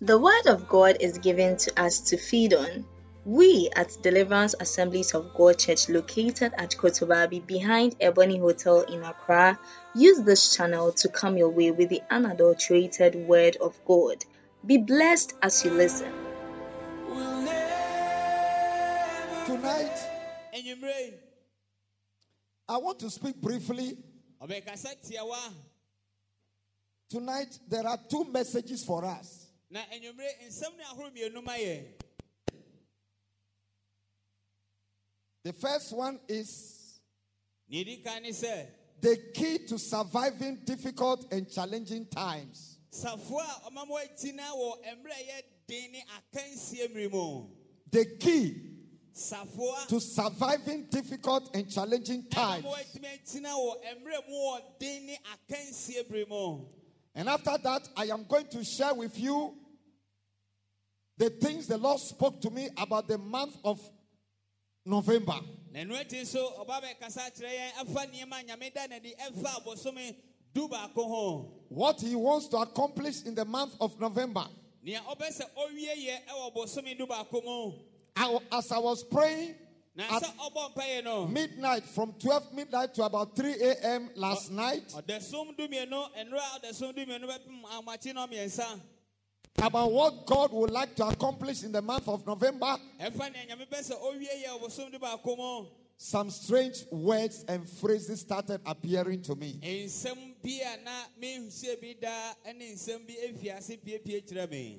The Word of God is given to us to feed on. We at Deliverance Assemblies of God Church, located at Kotobabi behind Ebony Hotel in Accra, use this channel to come your way with the unadulterated Word of God. Be blessed as you listen. Tonight, I want to speak briefly. Tonight, there are two messages for us. The first one is the key to surviving difficult and challenging times. The key to surviving difficult and challenging times. And after that, I am going to share with you the things the Lord spoke to me about the month of November. What he wants to accomplish in the month of November. I, as I was praying at midnight, from 12 midnight to about 3 a.m. last night, about what God would like to accomplish in the month of November, some strange words and phrases started appearing to me.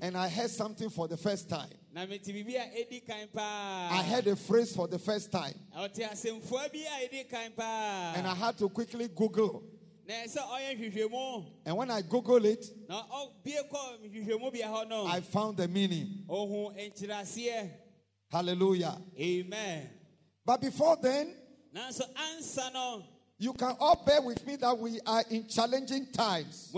And I heard something for the first time. I heard a phrase for the first time. And I had to quickly Google. And when I Google it, I found the meaning. Hallelujah. Amen. But before then, you can all bear with me that we are in challenging times.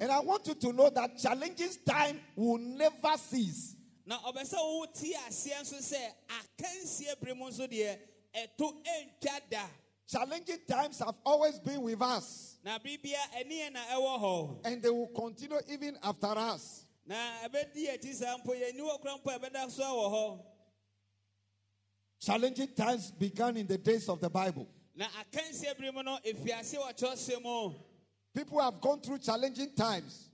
And I want you to know that challenging time will never cease. Na ɔbɛsɛ wo ti aseɛ nso sɛ akansie bere mu nso deɛ ɛto ɛntwa da. Challenging times have always been with us, na biribia ɛneɛ na ɛwɔ hɔ and they will continue even after us. na ɛbɛdi akyi saa mpo yɛni wɔ kora mpo ɛbɛda so wɔ hɔ Challenging times began in the days of the Bible. na akansie bere mu no efiase wɔ kyerɛsɛ mu. People have gone through challenging times,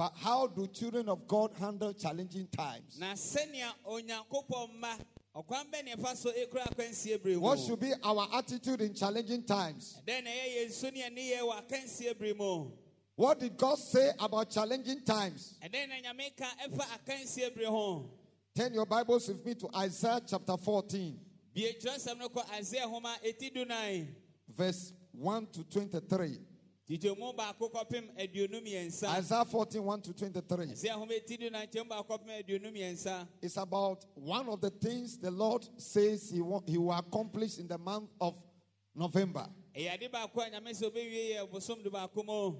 but how do children of God handle challenging times? na sɛnea onyankopɔn mma ɔkwan bɛ ne ɛfa so ekura akansie bere mu What should be our attitude in challenging times? dɛn na ɛyɛ yɛn so ne ɛne yɛ wɔ akansie bere mu What did God say about challenging times? ɛdɛn na nyame ka ɛfa akansie bere ho Turn your Bibles with me to Isaiah chapter 14, bie kyerɛsɛm no kɔ aseɛ homa eti du nan verse 1 to 23. Titemu baako kɔpem aduonu mmiɛnsa. Isaiah 14, 1 to 23. Aseɛ homa eti du nan kyɛm baako kɔpem aduonu mmiɛnsa. It's about one of the things the Lord says he, wa- he will accomplish in the month of November. Ɛyɛ ade baako a nyame sɛ ɔbɛwie yɛ bosom du baako mu.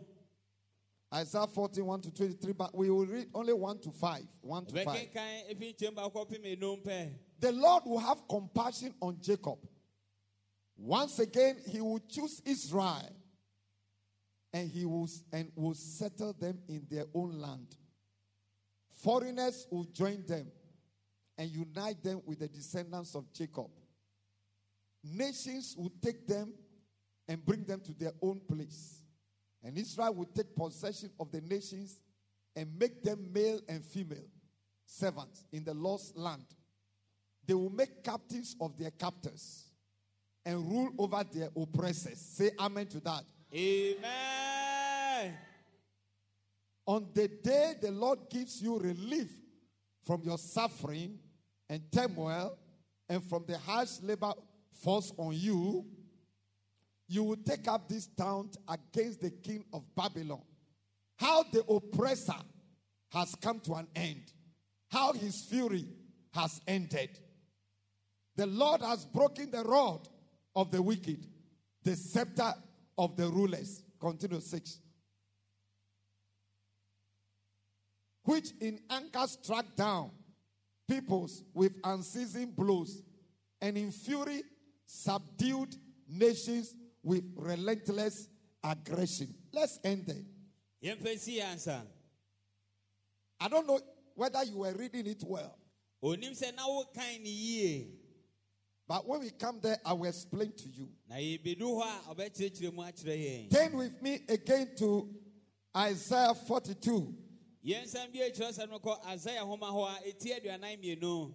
Isaiah 14, 1 to 23, but we will read only 1 to 5. 1 to 5. Ɔbɛkenkan efi nkyɛm baako kɔpem enum pɛ. The Lord will have compassion on Jacob. Once again, he will choose Israel and he will, and will settle them in their own land. Foreigners will join them and unite them with the descendants of Jacob. Nations will take them and bring them to their own place. And Israel will take possession of the nations and make them male and female servants in the lost land. They will make captives of their captors and rule over their oppressors. Say amen to that. Amen. On the day the Lord gives you relief from your suffering and turmoil and from the harsh labor forced on you, you will take up this taunt against the king of Babylon. How the oppressor has come to an end, how his fury has ended. The Lord has broken the rod of the wicked, the scepter of the rulers. Continue six. Which in anger struck down peoples with unceasing blows, and in fury subdued nations with relentless aggression. Let's end there. yɛmfa si yɛ I don't know whether you were reading it well, onim sɛ na wokan ne yie but when we come there, I will explain to you. na yɛbɛdu hɔ a ɔbɛkyerɛkyerɛ mu akyerɛ yɛn Turn with me again to Isaiah 42, yɛnsan bi akyerɛ sɛ no kɔ isaia homa hɔ a ɛti aduanan mmienu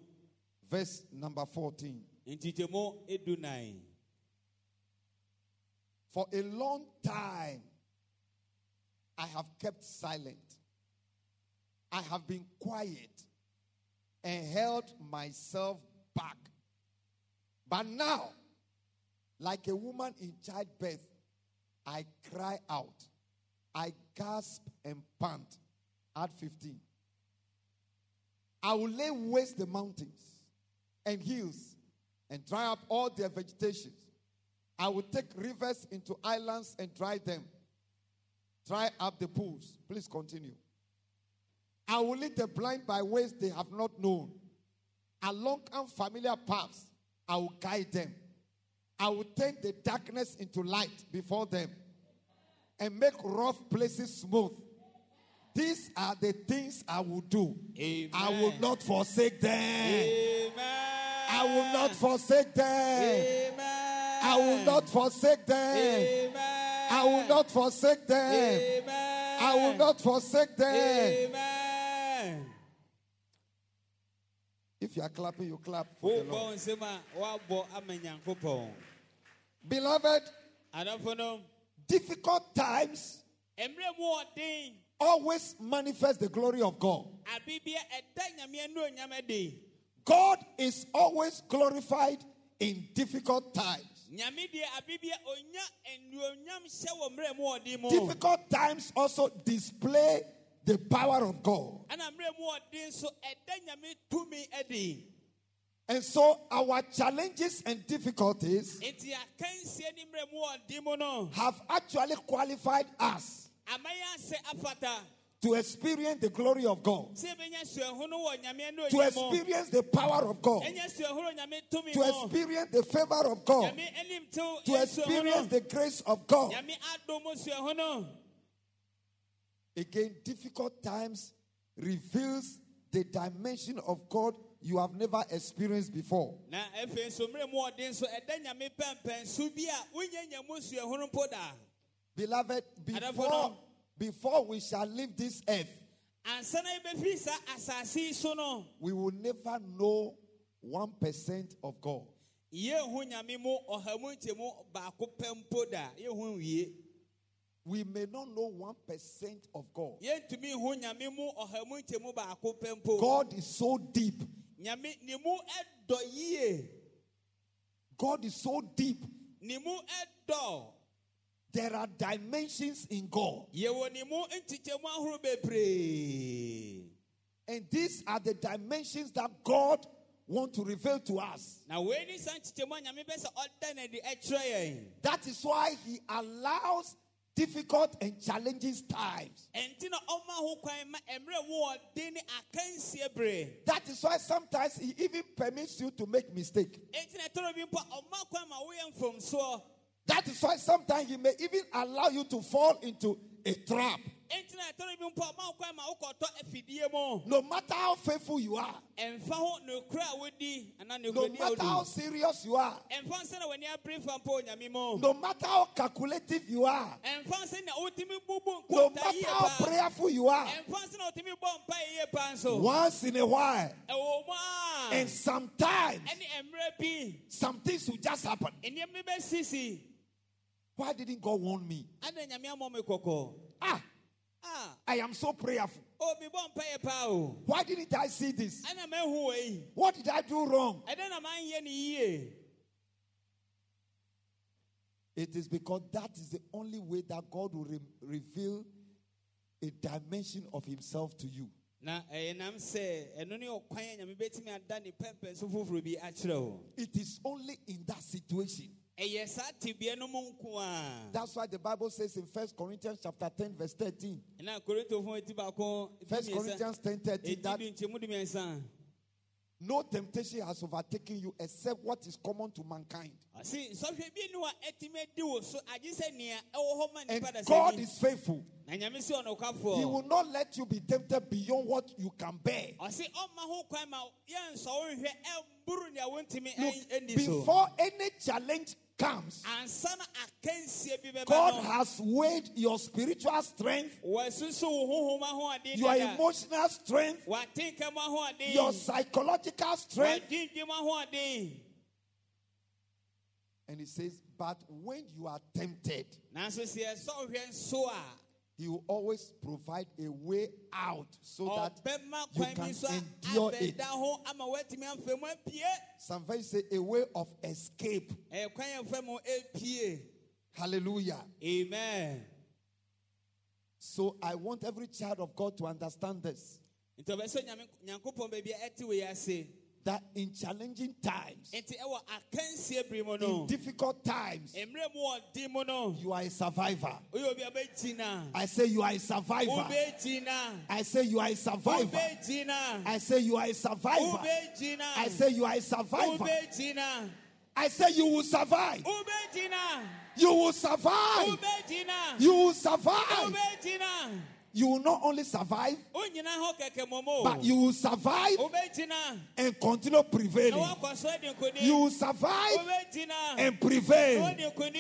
verse number 14. For a long time, I have kept silent. I have been quiet and held myself back. But now, like a woman in childbirth, I cry out. I gasp and pant. At 15. I will lay waste the mountains and hills and dry up all their vegetations. I will take rivers into islands and dry them. Dry up the pools. Please continue. I will lead the blind by ways they have not known. Along unfamiliar paths, I will guide them. I will turn the darkness into light before them and make rough places smooth. These are the things I will do. I will not forsake them. Amen. I will not forsake them. Amen. I will not forsake them. Amen. I will not forsake them. Amen. I will not forsake them. Amen. If you are clapping, you clap for the Lord. nsɛm a woabɔ ama nyankopɔn Beloved, difficult times always manifest the glory of God. abibia ɛda nyame anuonyam adi God is always glorified in difficult times. nyame deɛ abibia onya anuonyam hyɛ wɔ mmerɛ mu ɔden mu Difficult times also display the power of God. ɛna mmerɛ mu ɔden nso ɛda nyame tumi adi. And so our challenges and difficulties enti akansie ne mmerɛ mu ɔden mu no have actually qualified us ama yɛ asɛ afata. to experience the glory of God, sɛ yɛbɛnya suahunu wɔ nyame to experience the power of God, ɛnya suahunu wɔ nyame tumi to experience the favor of God, nyame anim tew to experience the grace of God. nyame adom mu suahunu Again, difficult times reveals the dimension of God you have never experienced before. na afei nso mmerɛ mu ɔden nso ɛda nyame pɛmpɛnso bi a wonya nya mu suahunu mpo da Beloved, before, before we shall leave this earth, ansa na yɛbɛfiri saa asase yi so no we will never know 1% of God. We may not know 1% of God. yɛntumi hu nyame mu ɔha mu nkyɛmu baako pɛ God is so deep. nyame ne mu ɛdɔ God is so deep. ne mu ɛdɔ There are dimensions in God. yɛwɔ ne mu nkyekyɛmu ahorow bebree And these are the dimensions that God wants to reveal to us. na wei ne saa nkyekyɛmu a nyame bɛ sɛ ɔda no adi ɛkyerɛ yɛn That is why He allows difficult and challenging times. ɛnti na ɔma ho kwan ma mmerɛ mu ɔden ne akansie bere That is why sometimes He even permits you to make mistake. ɛnti na ɛtɔrɔ bi mpo a ɔma kwan ma woyɛ mfomsoɔ That is why sometimes He may even allow you to fall into a trap. Ɛnti na ɛtɔrɔ bi mpo a ɔma ho kwan ma wokɔtɔ afidie mu. No matter how faithful you are, ɛmfa ho nokora a wodi anaa no matter how serious you are, ɛmfa nsɛ na w'ani abere fa mpo onyame mu. no matter how calculative you are, ɛmfa nsɛ na wotumi bubu no matter how prayerful you are, ɛmfa nsɛ na wotumi bɔ mpa yie paa nso. once in a while, ɛwɔ mu a. and sometimes ɛne mmerɛ bi. some things will just happen. nneɛma bi bɛsisi. Why didn't God warn me? ana nyame amɔ me kɔkɔ? Ah Ah. I am so prayerful. Oh, o mebɔ mpa yɛ paa o Why didn't I see this? ana mahu wei What did I do wrong? ɛdɛ na manyɛ ne yie It is because that is the only way that God will re- reveal a dimension of Himself to you. na ɛyɛ nam sɛ ɛno eh, ne ɔkwan a nyame bɛtumi ada ne pɛmpɛ so foforɔ bi akyerɛ wo It is only in that situation. That's why the Bible says in 1 Corinthians chapter 10 verse 13. 1 Corinthians 10 13 that no temptation has overtaken you except what is common to mankind. And God is faithful. He will not let you be tempted beyond what you can bear. Look, before any challenge comes, God has weighed your spiritual strength, your emotional strength, your psychological strength. And He says, But when you are tempted, he will always provide a way out so that you can endure it. Sometimes say a way of escape. Hallelujah. Amen. So I want every child of God to understand this that in challenging times, in difficult times, you are a survivor. I say you are a survivor. I say you are a survivor. I say you are a survivor. I say you are a survivor. I say you will survive. You will survive. You will survive you will not only survive, but you will survive and continue prevailing. You will survive and prevail.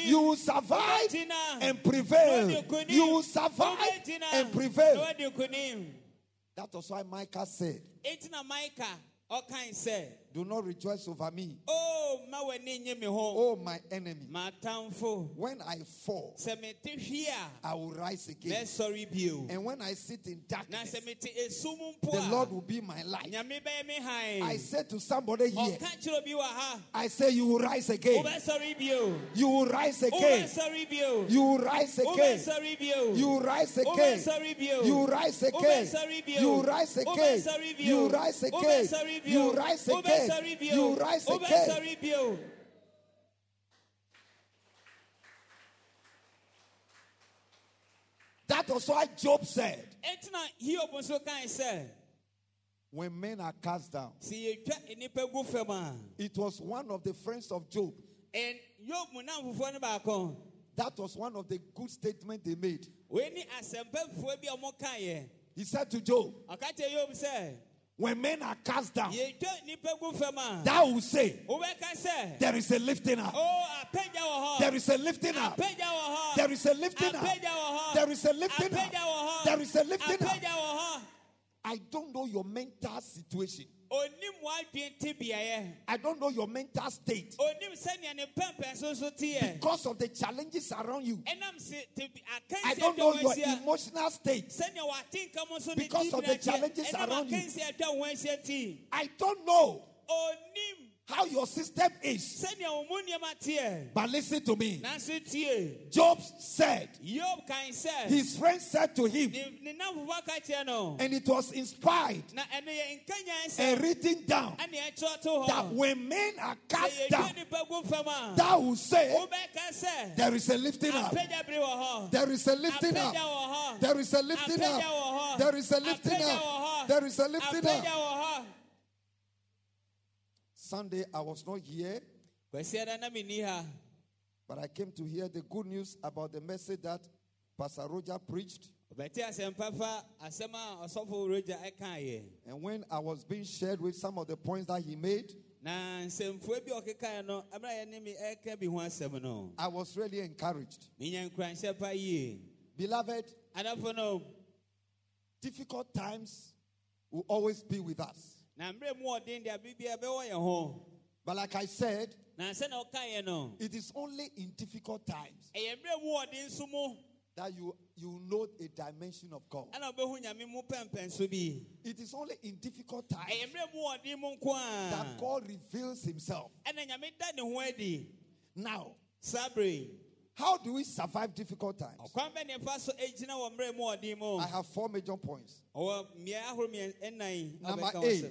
You will survive and prevail. You will survive and prevail. That was why Micah said. Micah, said. Do not rejoice over me, o ma w'ani nye oh my enemy. When I fall, hwe will rise again. And when I sit in darkness, the Lord will be my light. nyame bɛyɛ me I said to somebody here, ɔka kyerɛ ha I say you will rise again. You will rise again. You will rise again. You will rise again. You will rise again. You will rise again. You will rise again. You will rise again again. You rise again. That was why Job said. When men are cast down, it was one of the friends of Job. That was one of the good statements they made. He said to Job, when men are cast down, that will say, There is a lifting up. There is a lifting up. There is a lifting up. There is a lifting up. There is a lifting up. I don't know your mental situation. I don't know your mental state. Because of the challenges around you. I don't know your emotional state. Because of the challenges around you. I don't know how your system is. But listen to me. Job said, Job said his friend said to him, and it was inspired and written down that when men are cast down, thou say, There is a lifting up. There is a lifting up. There is a lifting up. There is a lifting up. There is a lifting up. Sunday, I was not here. But I came to hear the good news about the message that Pastor Roger preached. And when I was being shared with some of the points that he made, I was really encouraged. Beloved, difficult times will always be with us. But like I said, it is only in difficult times that you you know a dimension of God. It is only in difficult times that God reveals Himself. Now, Sabri, how do we survive difficult times? I have four major points. Number eight.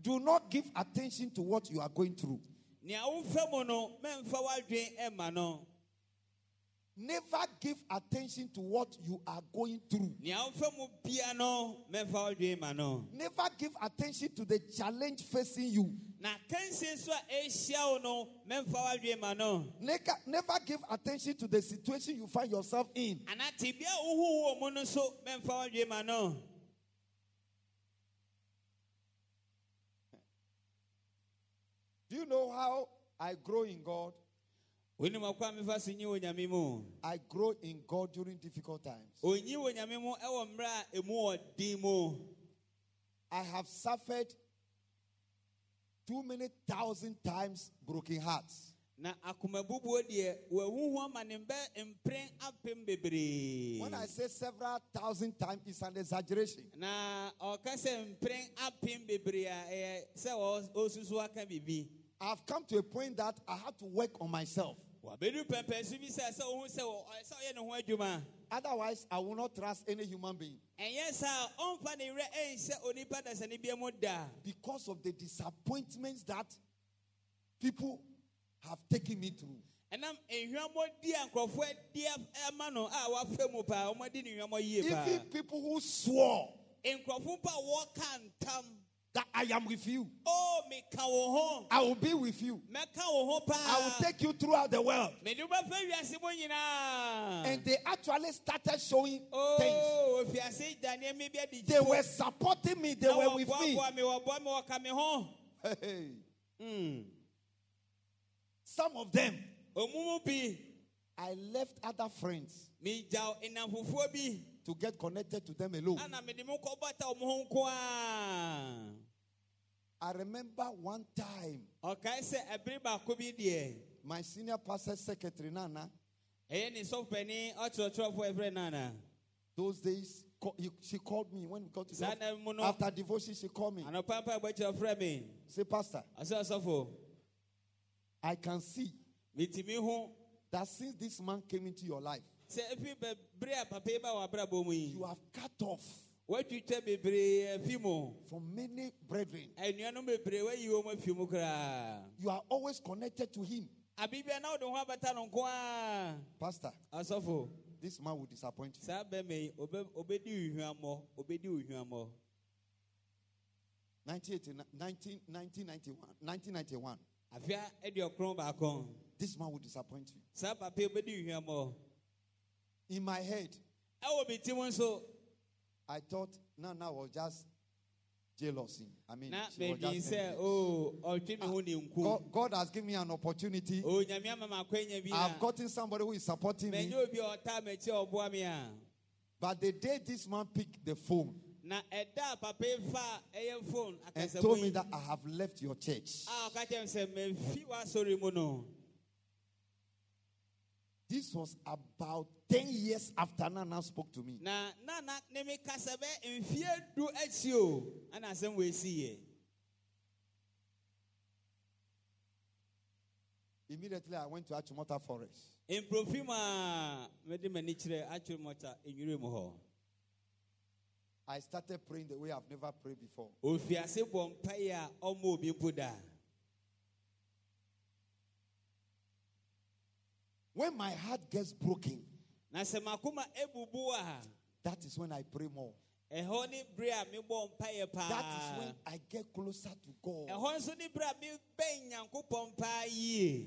Do not give attention to what you are going through. Never give attention to what you are going through. Never give attention to the challenge facing you. Never, never give attention to the situation you find yourself in. Do you know how I grow in God? I grow in God during difficult times. ɔnyi wɔ nyame mu ɛwɔ mmerɛ a ɛmu wɔ I have suffered too many thousand times broken hearts. na akomabubuo deɛ wahuhu ama ne mbɛ mpren apem When I say several thousand times, it's an exaggeration. na ɔka sɛ mpren apem bebree eh, a ɛyɛ sɛ ɔ- ɔsusu aka biribi I've come to a point that I have to work on myself. Wabɛdu pɛmpɛnso bi sɛ sɛ wohu sɛ wɔ- ɔ- sɛ ɔyɛ ne ho adwuma. Otherwise, I will not trust any human being. Ɛnyɛ saa a ɔmfa ne werɛ ɛnhyɛ onipa dasane bia mu da because of the disappointments that people have taken me through. ɛnam nhwammɔdi a nkurɔfoɔ adi ama no a wafa mu paa ɔmɔdi ne nhwammɔ yie paa. Even people who swore nkurɔfo pa a wɔka ntam that I am with you, o meka wo ho. I will be with you, mɛka wo ho paa I will take you throughout the world. mede wobɛfa wiase mu nyinaa And they actually started showing things. Oh, ofiase da nneɛma bi adi They were supporting me, they were with me. wɔboaboa me wɔboa me wɔka me ho. Hey. Mm. Some of them, ɔmu mu bi. I left other friends. Megyaw nnamfofoɔ bi to get connected to them alone. ana mede mo kɔbɔta ɔmo ho nko a I remember one time, ɔkae sɛ ɛbere baako bi deɛ my senior pastor secretary, Nana, ɛyɛ ne sɔfopani ɔkyerɛkyerɛfoɔ ɛfrɛ nana those days, she called me when we got to saa the na mu no After devotion, she called me. anɔpa mpa bɔkyerɛ frɛ me Say, Pastor, I can see that since this man came into your life, sɛ efi bere a papa yi ba wɔ abrabɔ mu yi you have cut off woatwitwa bebree afi mu from many brethren. anuanom bebree wayi wɔn afi mu koraa You are always connected to him. abibia na wode ho abɛta no nko a Pastor, this man will disappoint you. saa bɛma yi obe- obɛdi ohwammɔ obɛdi ohwammɔ 1980 19 1991, 1991. Afia ɛde ɔkron baako This man will disappoint you. saa papa yi obɛdi ohwammɔ In my head, ɛwɔ me ti mu nso I thought Nana was just jealousy. I mean, na she was just sɛ envious. o oh, ɔtwe me ho ne ah, nku God, God has given me an opportunity. o nyame ama me akwanya bi I've gotten somebody who is supporting me. manyɛ obi a ɔtaa m'akyi a ɔboa me a But the day this man picked the phone na ɛda a papa yi fa ɛyɛ phone and told me that I have left your church, ah, a ɔka kyerɛ me sɛ mamfi w'asɔre mu no this was about 10 years after Nana spoke to me. na na na ne me kasa bɛ mfie du akyi o ana wɔ esi Immediately, I went to Achimota Forest. mprofi mu a mede m'ani mɔta mu hɔ I started praying the way I've never prayed before. ofiase bɔ mpaeɛ a obi mpo da When my heart gets broken, na sɛ makoma ebubu eh, a that is when I pray more. ɛhɔ ne bere a mebɔ That is when I get closer to God. Eh, ɛhɔ nso ne bere a mebɛn nyankopɔn paa yie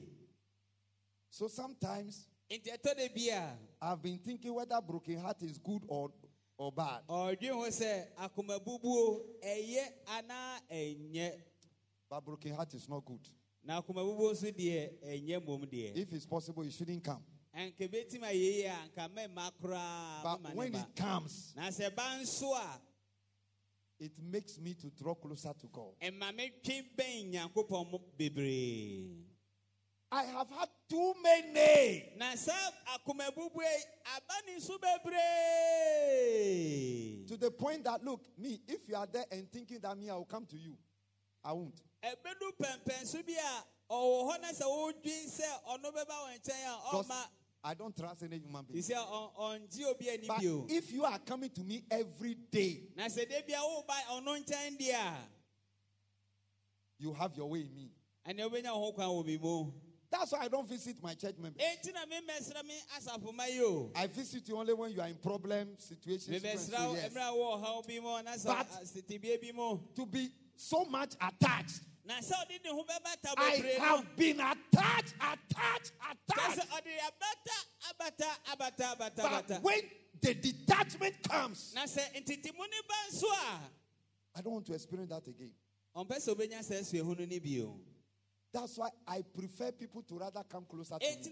So sometimes nti ɛtɔ da bi a I've been thinking whether broken heart is good or, or bad. Oh, ɔdwen ho sɛ akomabubuo ɛyɛ anaa ɛnyɛ But broken heart is not good. Na akomabubuo nso deɛ ɛnyɛ mmom deɛ If it's possible, you shouldn't come. anka bɛtim ayɛyi a anka mɛmma koraa But when it comes, na sɛ ba nso a it makes me to draw closer to God. ɛma metwe bɛn nyankopɔn mo bebree I have had too many. na saa akomabubue aba ne nso bebree To the point that, look, me, if you are there and thinking that me, I will come to you, I won't. Ɛbɛdu pɛmpɛnso bi a ɔwɔ hɔ na sɛ wodwen sɛ ɔno bɛba wɔ nkyɛn a ɔma I don't trust any human being. sɛ ɔ- ɔngye obi ani But if you are coming to me every day, na sɛ da bia woba ɔno nkyɛn deɛ a you have your way in me. ɛnea wobɛnya wo ho kwan wɔ me mu That's why I don't visit my church members. enti na memmɛsra me asafo ma yi o I visit you only when you are in problem situations. so and mebɛsra so, wo yes. mmerɛ a wɔ ɔhaw bi mu But- sɛ setebea bi mu To be so much attached. Na sɛ ɔde ne ho bɛbata I bebree no have been attached, attached, Sɛ attached. sɛ ɔde abata abata abata abata But abata when the detachment comes, na sɛ ntitimu ne ba nso a I don't want to experience that again. ɔmpɛ sɛ obɛnya sɛ suahu no ne bio That's why I prefer people to rather come closer to enti me.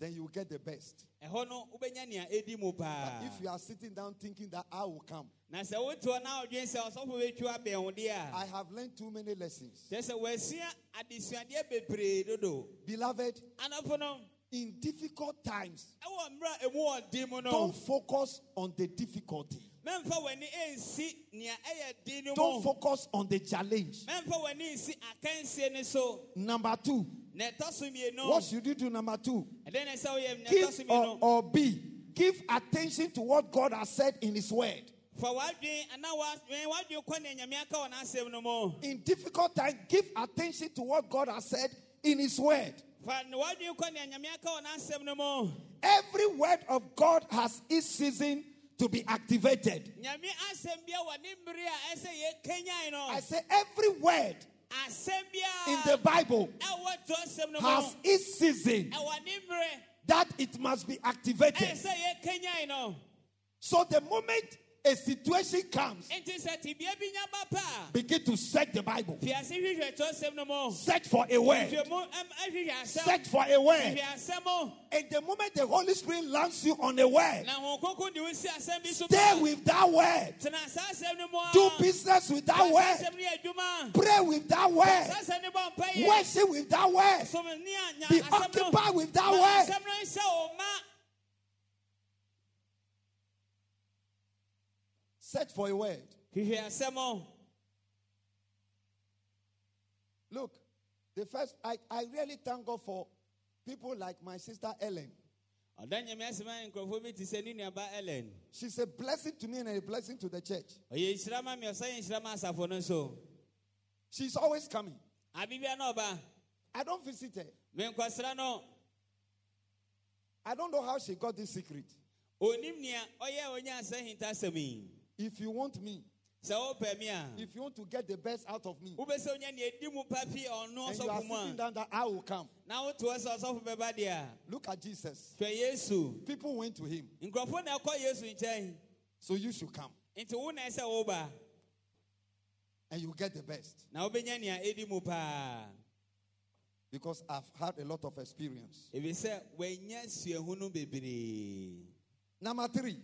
Na ɔpɛ sɛ nkurɔfo wɔ m ɛntwi mmɛn ɔsɔfo Then you will get the best. ɛhɔ no wobɛnya nea ɛdi mu paa If you are sitting down thinking that I will come, na sɛ wotoɔ na wodwen sɛ ɔsɔfo bɛtwi abɛn wo deɛ I have learned too many lessons. kyerɛ sɛ wɔasua adesuadeɛ bebree dodo Beloved, in difficult times, ɛwɔ mmerɛ a ɛmu ɔden mu no don't focus on the difficulty. mɛmfa w'ani ɛnsi nea ɛyɛ den no Don't focus on the challenge. mɛmfa w'ani nsi akansie ne so Number two, na ɛtɔ so mmienu what should you do? Number two, ɛdɛn na ɛsɛ woyɛ na ɛtɔ so give or, or B, give attention to what God has said in His Word. fa w'adwen anaa w'adwen w'adwen kɔ nea nyame aka wɔ n'asɛm In difficult times, give attention to what God has said in His Word. fa ne w'adwen kɔ nea nyame aka wɔ n'asɛm no mu Every word of God has its season to be activated. nyame asɛm bia wɔ ne mmere a ɛsɛ yɛkanyan no I say every word in the Bible ɛwɔ to asɛm no has its season ɛwɔ ne mmere that it must be activated. ɛsɛ yɛkanyan no So the moment a situation comes, enti sɛ tibea bi nya ba pa a begin to search the Bible. fiase hwehwɛ to asɛm no mu Search for a word. hwehwɛ mu ɛm- ɛhwehwɛ asɛm Search for a word. hwehwɛ asɛm mu And the moment the Holy Spirit lands you on a word, na ho koko de wo si asɛm bi so stay with that word. tena saa asɛm no mu a Do business with that word. asɛm no yɛ adwuma Pray with that word. asɛm no bɔ Worship with that word. som ni a nya Be occupied with that word. asɛm no nhyɛ wo ma Search for a word. hwehwɛ asɛm o Look, the first, I, I really thank God for people like my sister Ellen. ɔda nyame asɛm a nkurɔfoɔ bi te sɛ ne nuaba ellen She's a blessing to me and a blessing to the church. ɔyɛ nhyira ma me ɔsa yɛ nhyira ma asafo no nso She's always coming. I don't visit her. I don't know how she got this secret. Ɔnim nea ɔyɛ a ɔnya asɛ hinta asɛm yi If you want me, sɛ wopɛ me if you want to get the best out of me, wobɛsɛ wonya nea ɛdi mu pa fi ɔno and you are sitting down that I will come. na wotoɔ sɛ ɔsɔfo bɛba deɛ Look at Jesus. People went to him, nkurɔfoɔ na ɛkɔ yesu nkyɛn so you should come nti wo na ɛsɛ woba and you get the best. na wobɛnya nea ɛdi mu paa Because I've had a lot of experience. ɛfiri sɛ wanya suahunu bebree Number three,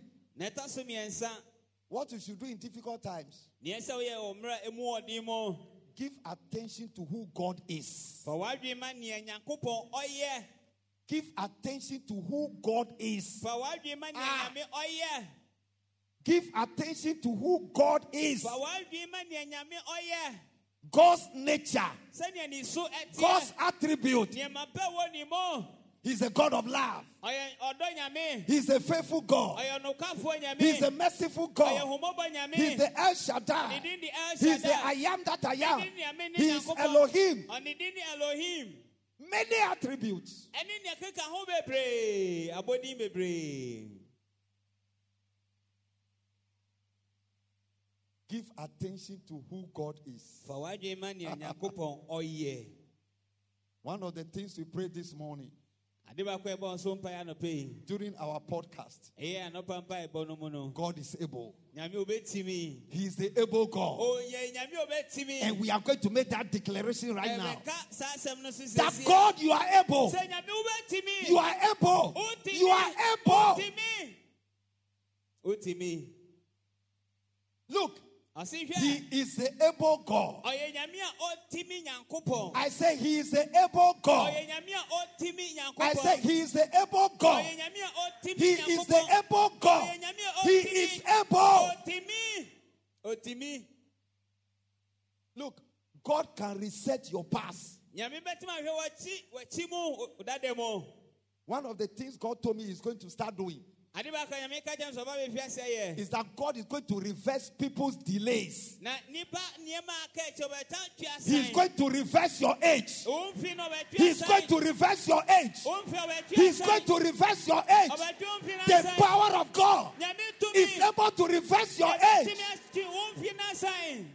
na ɛtɔ so mmiɛnsa what you should do in difficult times nea ɛsɛ woyɛ wɔ mmerɛ mu ɔden mu give attention to who God is. fa w'adwene ma nea nyankopɔn ɔyɛ Give attention to who God is. fa w'adwene ma nea Ah. Give attention to who God is. fa w'adwene ma nea nyame ɔyɛ God's nature, sɛnea ne so God's attribute. Nneɛma bɛ wɔ ne mu He's a God of love. ɔyɛ ɔdɔ nyame He's a faithful God. ɔyɛ nokwafoɔ nyame He's a merciful God. He's the El Shaddai. din de El He's the I am that I am. din nyame ne He's Elohim. Ah, ɔne din ne elohim Many attributes. ɛne nea keka ho bebree abɔdin bebree Give attention to who God is. fa w'adwene ma nea nyankopɔn ɔyɛ One of the things we prayed this morning during our podcast ɛyɛ anɔpa mpa ɛbɔ no mu no God is able. He is the able God. Oh, obɛtumi And we are going to make that declaration right now. ɛbɛka saa asɛm no so That God, you are able. sɛ nyame wobɛtumi You are able. You are able. wotumi wotumi Look, He is the able God. ɔyɛ nyame a ɔtumi oh, nyankopɔn I say He is the able God. ɔyɛ nyame a ɔtumi I say He is the able God. ɔtumi oh, He is the able God. Oh, he is able. Look, God can reset your past. nyame bɛtumi ahwɛ w'akyi w'akyi mu wo dada mu One of the things God told me He's going to start doing ade baako a nyame ka kyɛm sɛ ɔba bɛfi ase yɛ is that God is going to reverse people's delays. na nipa nneɛma a aka akyi ɔbɛta twa He's going to reverse your age. ɔmfi no ɔbɛtwa He's going to reverse your age. He's going to reverse your age. The power of God is able to reverse your age tumi akyi ɔmfi nasan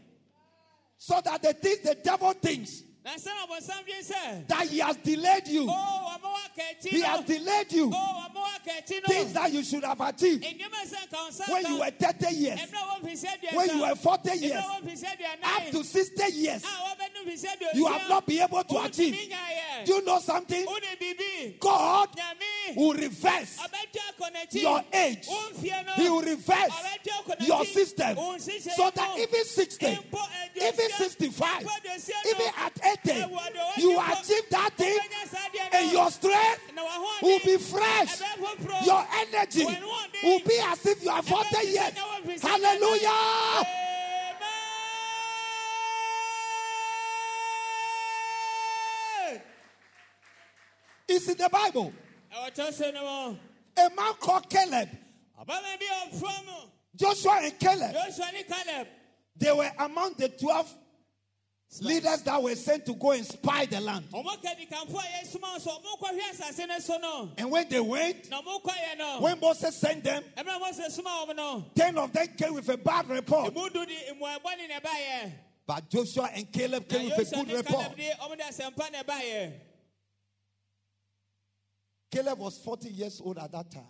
so that the things the devil thinks na sɛ ɔbɔnsam dwen sɛ that he has delayed you, o ɔma waka akyi he has delayed you. o ɔma waka Things that you should have achieved. Nneɛma sɛ nka wo nsa when you were 30 years, ɛmɛ a wɔmfi sɛ aduasa when you were 40 years, a wɔmfi sɛ aduanan up to 60 years, a wɔbɛnu fi sɛ aduosia you have not been able to achieve. Do you know something? God will reverse ɔbɛtwa akɔ n'akyi your age. wo mfie no. He will reverse ɔbɛtwa akɔ n'akyi your system. So that even 60, even 65, even at 80, you achieve that thing wobɛnya saa adeɛ and your strength will be fresh. Your energy When one day- will be as if you are 40 years. Hallelujah. It's in the Bible. ɛwɔ kyerɛsɛ no A man called Caleb, ɔbɛma bi a Joshua and Caleb, yosua ne kaleb they were among the 12 leaders that were sent to go and spy the land. ɔmo kadikanfo a yɛsoma so ɔmo kɔhwɛ asase no so no And when they went, na ɔmo kɔyɛ no when Moses sent them, ɛmɛ mose soma ɔmo no 10 of them came with a bad report. emu du de mmuaebɔ ne na ɛbaayɛ But Joshua and Caleb came with a good report. kaleb de ɔmo de asɛmpa na ɛbaayɛ Caleb was 40 years old at that time.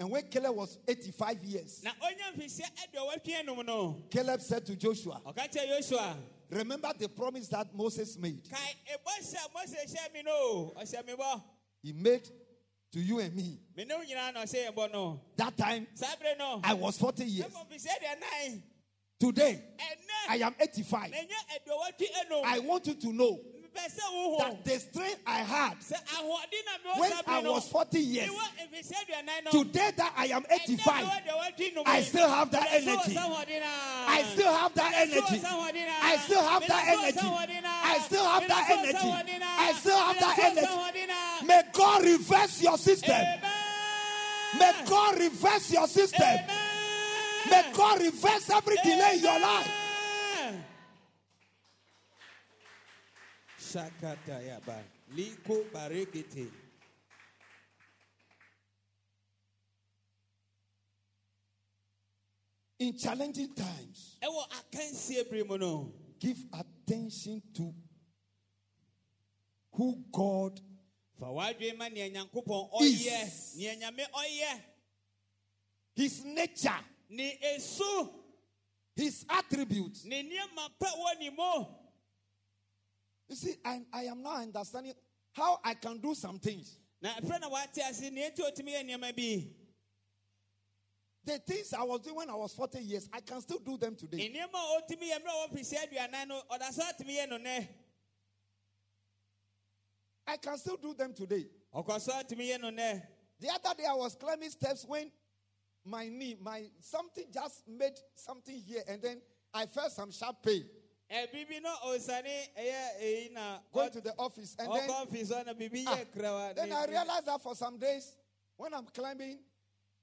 And when Caleb was 85 years, na onya mfirihyia aduɔwɔtwe enum no Caleb said to Joshua, ɔka kyerɛ yosua Remember the promise that Moses made. kae ɛbɔ hyɛ a mose hyɛ mi no ɔhyɛ mi bɔ He made to you and me. me ne wo nyinaa na ɔhyɛ yɛn bɔ no That time, saa bere no I was 40 years. ɛmɔ mfirihyia aduanan Today, I am 85. ɛnyɛ aduɔwɔtwe enum I want you to know mepɛ sɛ wohu that the strength I had sɛ ahoɔden na mewɔ when I was 40 years, mewɔ mfirihyia aduanan no today that I am 85, I still have that energy. I still have that energy. I still have that energy. I still have that energy. I still have that energy. May God reverse your system. May God reverse your system. May God reverse every delay in your life. Shakata yaba. Liko barekete. In challenging times, Ɛwɔ akansie bere mu no. give attention to who God Fa w'adwene ma nea Nyankopɔn Is. ɔyɛ. Nea Nyame ɔyɛ. His nature. His attributes. Ne nneɛma pɛ wɔ ne mu. You see, I, I am now understanding how I can do some things. Na ɛfrɛ na wate ase nea enti otumi yɛ nneɛma bi. The things I was doing when I was 40 years, I can still do them today. Nneɛma a otumi yɛ mmerɛ a ɔwɔ mfirihyia aduanan no ɔda so atumi yɛ no nɛ. I can still do them today. Ɔkɔ so atumi yɛ no nɛ. The other day I was climbing steps when my knee, my something just made something here, and then I felt some sharp pain. Eh, Ɛbibi no ɔsane ɛyɛ eh, eyi eh, na Going to the office, and then, ɔkɔ ɔfisi hɔ Ah, then I realized that for some days, when I'm climbing,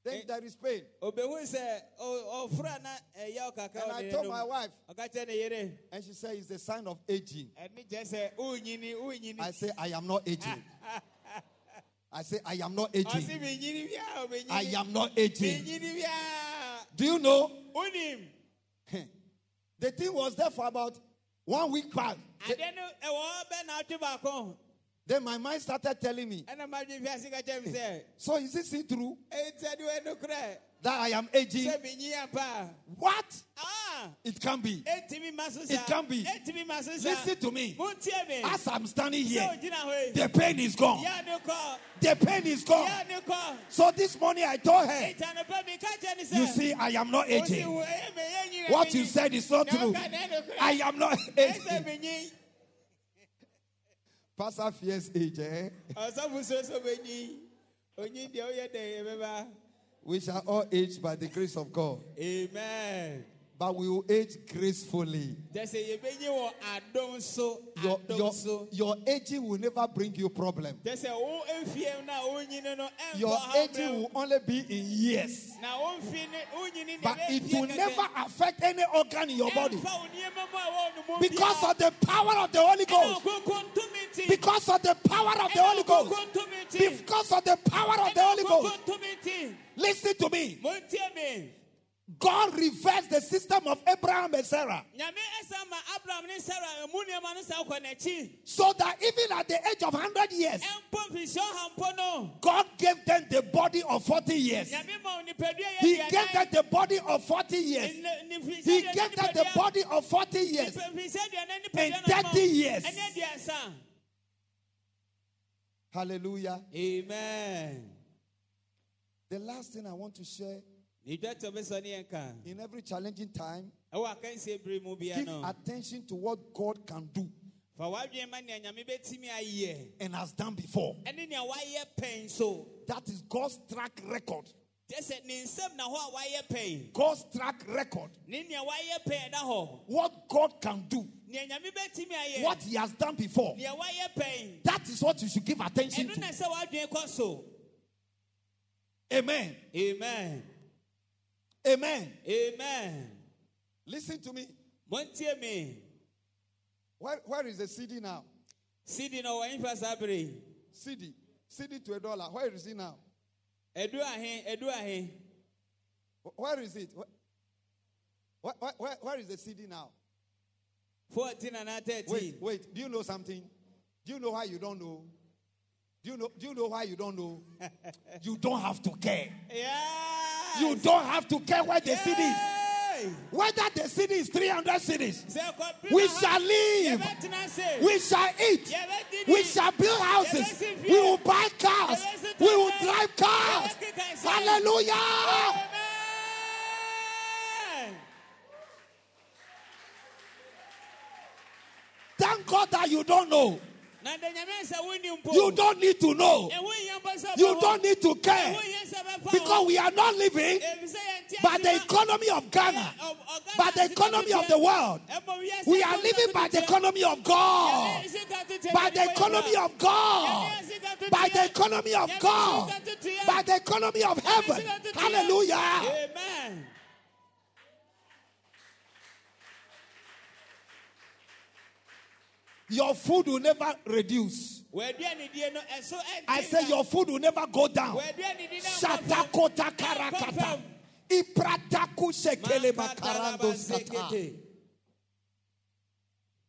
then Eh. there is pain. obehu sɛ ɔ- ɔfra na ɛyɛ ɔkaka And I told my wife, ɔka kyerɛ ne yere and she said, It's a sign of aging. ɛne kyerɛ sɛ wonyini wonyini I say, I am not aging. I say, I am not aging. menyini biaa menyini I am not aging. Do you know? The thing was there for about one week back. adeɛ no ɛwɔ hɔ bɛ na atwe baako Then my mind started telling me, ɛna madwe fiase ka kyerɛ me sɛ So is it see through ɛntiade wɔ no korɛ that I am aging? sɛ menyi ampa What? a It can be. ɛntimi ma so sa It can be. ɛntimi ma so sa Listen to me. As I'm standing here, ogyina hɔ yi the pain is gone. yɛ ne kɔ The pain is gone. yɛ ne kɔ So this morning I told her, ɛntanopɛ meka kyerɛ ne sɛ You see, I am not aging. wo- ɛyɛ me- ɛyɛ nyina What you said is not true. woka na ɛno korɛ. I am not aging. Pastor fears age, eh? Ɔsɔfo so so menyi onyi deɛ woyɛ dɛ yɛbɛba We shall all age by the grace of God. amen but we will age gracefully. kyɛ sɛ yɛbɛnyi wɔ adom so Your, your, so your aging will never bring you problem. kyɛ sɛ wo mfie no a wonyini no Your aging will only be in years. na wo mfi But it will never affect any organ in your body. Ɛmfa wo nneɛma mu a ɛwɔ wo no mu Because of the power of the Holy Ghost. ɔkronkron tumi nti. Because of the power of the Holy Ghost. ɔkronkron tumi nti. Because of the power of the Holy Ghost. ɔkronkron tumi nti. Listen to me. God reversed the system of Abraham and Sarah nyame ɛsa ma abraham ne sara mu nneɛma no sa kɔ n'akyi so that even at the age of 100 years, ɛmpo mfihyɛ ɔhampo no God gave them the body of 40 years. nyame ma wo nipadua yɛ He gave them the body of 40 years. Ne- ne mfihyɛ He gave them the body of 40 years. And nipadua 30 years. Hallelujah. amen The last thing I want to share ne dwa tɔ bɛsɔ ne yɛn ka in every challenging time, ɛwɔ akansie bere mu bia give attention to what God can do fa w'adwene ma nea nyame bɛtumi ayɛ and has done before. ɛne nea wayɛ pɛn so That is God's track record. kyɛ sɛ ne nsɛm na hɔ a wayɛ pɛn God's track record. ne nea wayɛ pɛn da hɔ What God can do, nea nyame bɛtumi ayɛ what He has done before. nea wayɛ pɛn That is what you should give attention to. sɛ w'adwene kɔ so Amen. amen Amen. amen Listen to me. Where, where is the cedi now? sidi na ɔwɔ mfa saa bere yi cedi. cedi to a dollar. Where is it now? ɛdu ahe ɛdu ahe Where is it? Where, where, where, where is the cedi now? 14 and 13 Wait, wait. Do you know something? Do you know why you don't know? Do you know, do you know why you don't know? you don't have to care. yeah You don't have to care where the cedi is. Whether the cedi is 300 cedis, we shall live. We shall eat. We shall build houses. We will buy cars. We will drive cars. Hallelujah. Amen. Thank God that you don't know. Na de nyame sɛ wonni mpo. You don't need to know. Ɛho nhia mpo sɛ You don't need to care. Because we are not living by the economy of Ghana, by the economy of the world. We are living by the economy of God. By the economy of God. By the economy of God. By the economy of heaven. Hallelujah. Amen. Your food will never reduce. W'aduanedie no ɛso ɛnte I say your food will never go down. W'aduanedi no ɛnkɔ fam. Shatakota karakata. Iprataku shekele makarando sata.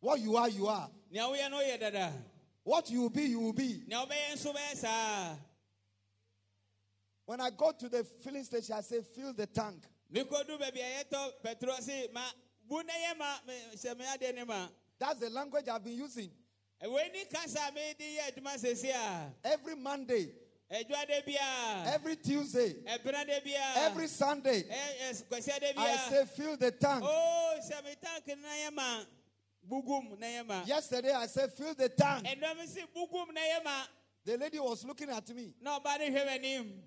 What you are, you are. Nea woyɛ no woyɛ dada. What you will be, you will be. Nea wobɛyɛ nso bɛyɛ saa. When I go to the filling station, I say, fill the tank. Mekɔdu baabi a yɛtɔ petrol se ma bu na yɛ ma me- hyɛ me adeɛ ne ma. That's the language I've been using. Ɛwɔ ni kasa a mede yɛ adwuma sesi a. Every Monday, every Tuesday, every Sunday, I say, fill the tank. Oh, hyɛ me tank na yɛ ma. Bugum na yɛ ma. Yesterday, I said, fill the tank. Ɛnɔm si bugum na yɛ ma. The lady was looking at me. Ne hwɛ m'anim.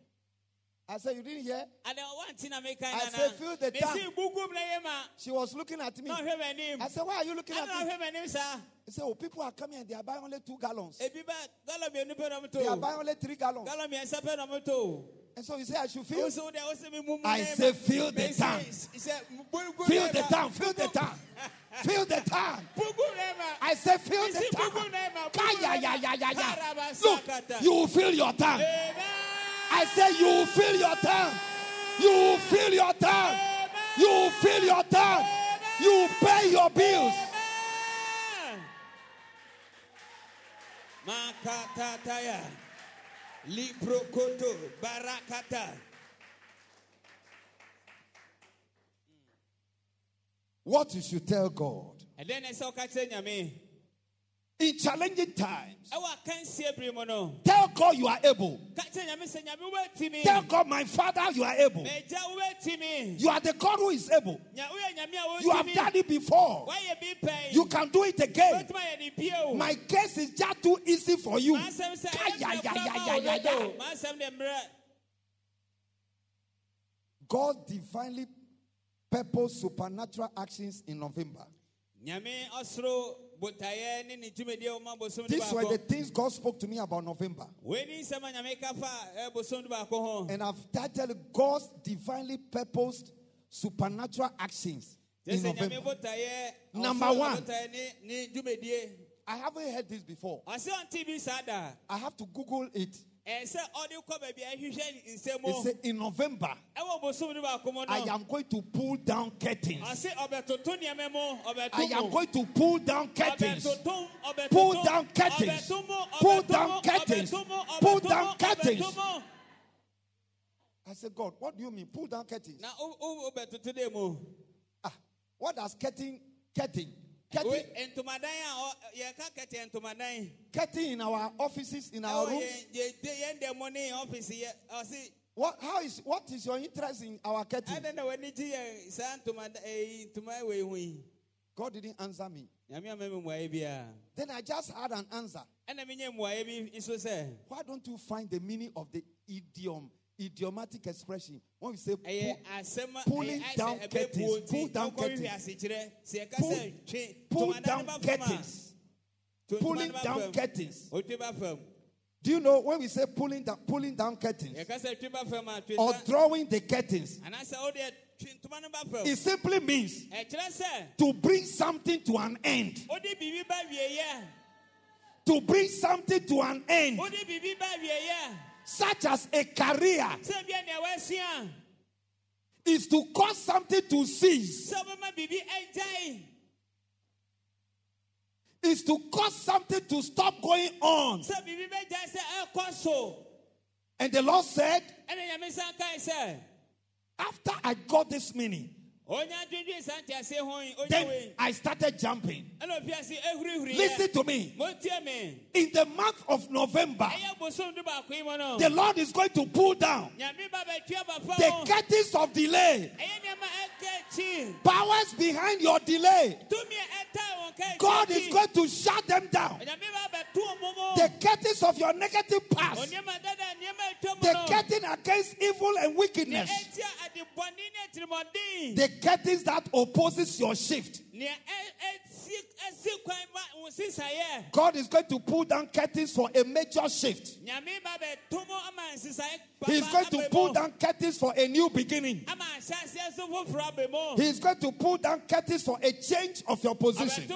I said, you didn't hear? Ade wanti na meka I said, fill the Mesi tank. bugum na yɛ. She was looking at me. Na ɔhwɛ m'anim. I said, why are you looking at me? ɔhwɛ m'anim saa. He said, oh, people are coming and they are buying only two gallons. Ebi ba gallon mmienu pɛ They are buying only three gallons. Gallon mmiɛnsa pɛ na ɔmo. And so you say, I should fill? Woso de woso mi I said, yɛ say, ma. fill the Mesi- tank. sɛ bugu Fill the tank, fill the tank. Fill the tank. Bugu na yɛ ma. I said, fill the Mesi tank. bugu na yɛ ma. Ka- Bugu ya, na ya, yɛ ya, ma. ya, ya. Karaba Look, you will fill your. Amen. I say, you will fill your tank. You will fill your tank. You will fill your tank. You will pay your bills. Makatataya. Liprokoto barakata. What you should tell God ɛdɛn na ɛsɛ ɔka kyerɛ nyame in challenging times. ɛwɔ akansie bere mu no Tell God you are able. ka kyerɛ nyame sɛ nyame wobɛtumi Tell God, my Father, you are able. You are the God who is able. nya woyɛ nyame a You have done it before. woayɛ bi pɛn You can do it again. wobɛtumi ayɛ ne bio My case is just too easy for you. maasɛm sɛ Ka- ya, ɛyɛ ya, mmerɛ ya, kora ya, ma ya, ya. wo maasɛm de mmerɛ God divinely purpose supernatural actions in November. Nyame ɔsoro botaeɛ ne ne dwumadie a ɔma bosom no These were the things God spoke to me about November. wei ni nsɛm a nyame ka fa eh, bosom no baako ho And I've titled God's divinely purposed supernatural actions in November. Number one. botaeɛ ne ne dwumadie I haven't heard this before. ɔsɛ ɔnte bi saa da I have to Google it. Ɛɛ sɛ ɔde kɔ baabi a ɛhwehwɛ nsɛm said in November, ɛwɔ bosom no baako mu I am going to pull down curtains. I am going to pull down curtains. Pull down curtains. Pull down curtains. Pull down curtains. I said, God, what do you mean? Pull down curtains. Ah, what does curtain, curtain, curtain, Wei, ntomadan a ɔ- yɛka kɛtɛ ntomadan curtain in our offices, in our rooms? What, how is, what is your interest in our curtain? ɛdɛ na w'ani gye yɛ saa ntomadan ɛyi ntoma wei ho God didn't answer me. nyame ama mi mmuaeɛ biara Then I just had an answer. ɛna menyɛ mmuaeɛ bi nso sɛ Why don't you find the meaning of the idiom, idiomatic expression? When we say pull, pulling down curtains, pull down curtains. pull, pull down no ba fam a curtains, pulling ntoma no ba down curtains. otwe ba fam. Do you know when we say pulling down, pulling down curtains? Yɛka sɛ twe ba fam ah, a twe or drawing the curtains? anaasɛ wodeɛ twe ntoma no ba fam. It simply means eh, to bring something to an end. wode biribi ba wieyɛ To bring something to an end, wode biribi ba wieyɛ such as a career, sɛ bia nea woasua is to cause something to cease, sɛ wobɛma biribi agyae is to cause something to stop going on. sɛ biribi bɛgyae sɛ ɛkɔ so And the Lord said, ɛne nyame san kae sɛ after I got this meaning, ɔnya dwendwen saa nteaseɛ ho yi ɔnya then I started jumping. ɛna ofiase ahurihuriɛ Listen to me. In the month of November, ɛyɛ bosom do baako yi mu no the Lord is going to pull down nyame ba bɛtwe aba fa the curtains of delay, ɛyɛ nneɛma ɛka akyi powers behind your delay. God is going to shut them down. nyame ba bɛto ɔmo mu The curtains of your negative past, ɔnneɛma dada nneɛma atwa mu the curtain against evil and wickedness, ɛtia adebɔne ne atirimɔden the curtains that opposes your shift. God is going to pull down curtains for a major shift. He is going to pull down curtains for a new beginning. He is going to pull down curtains for a change of your position. He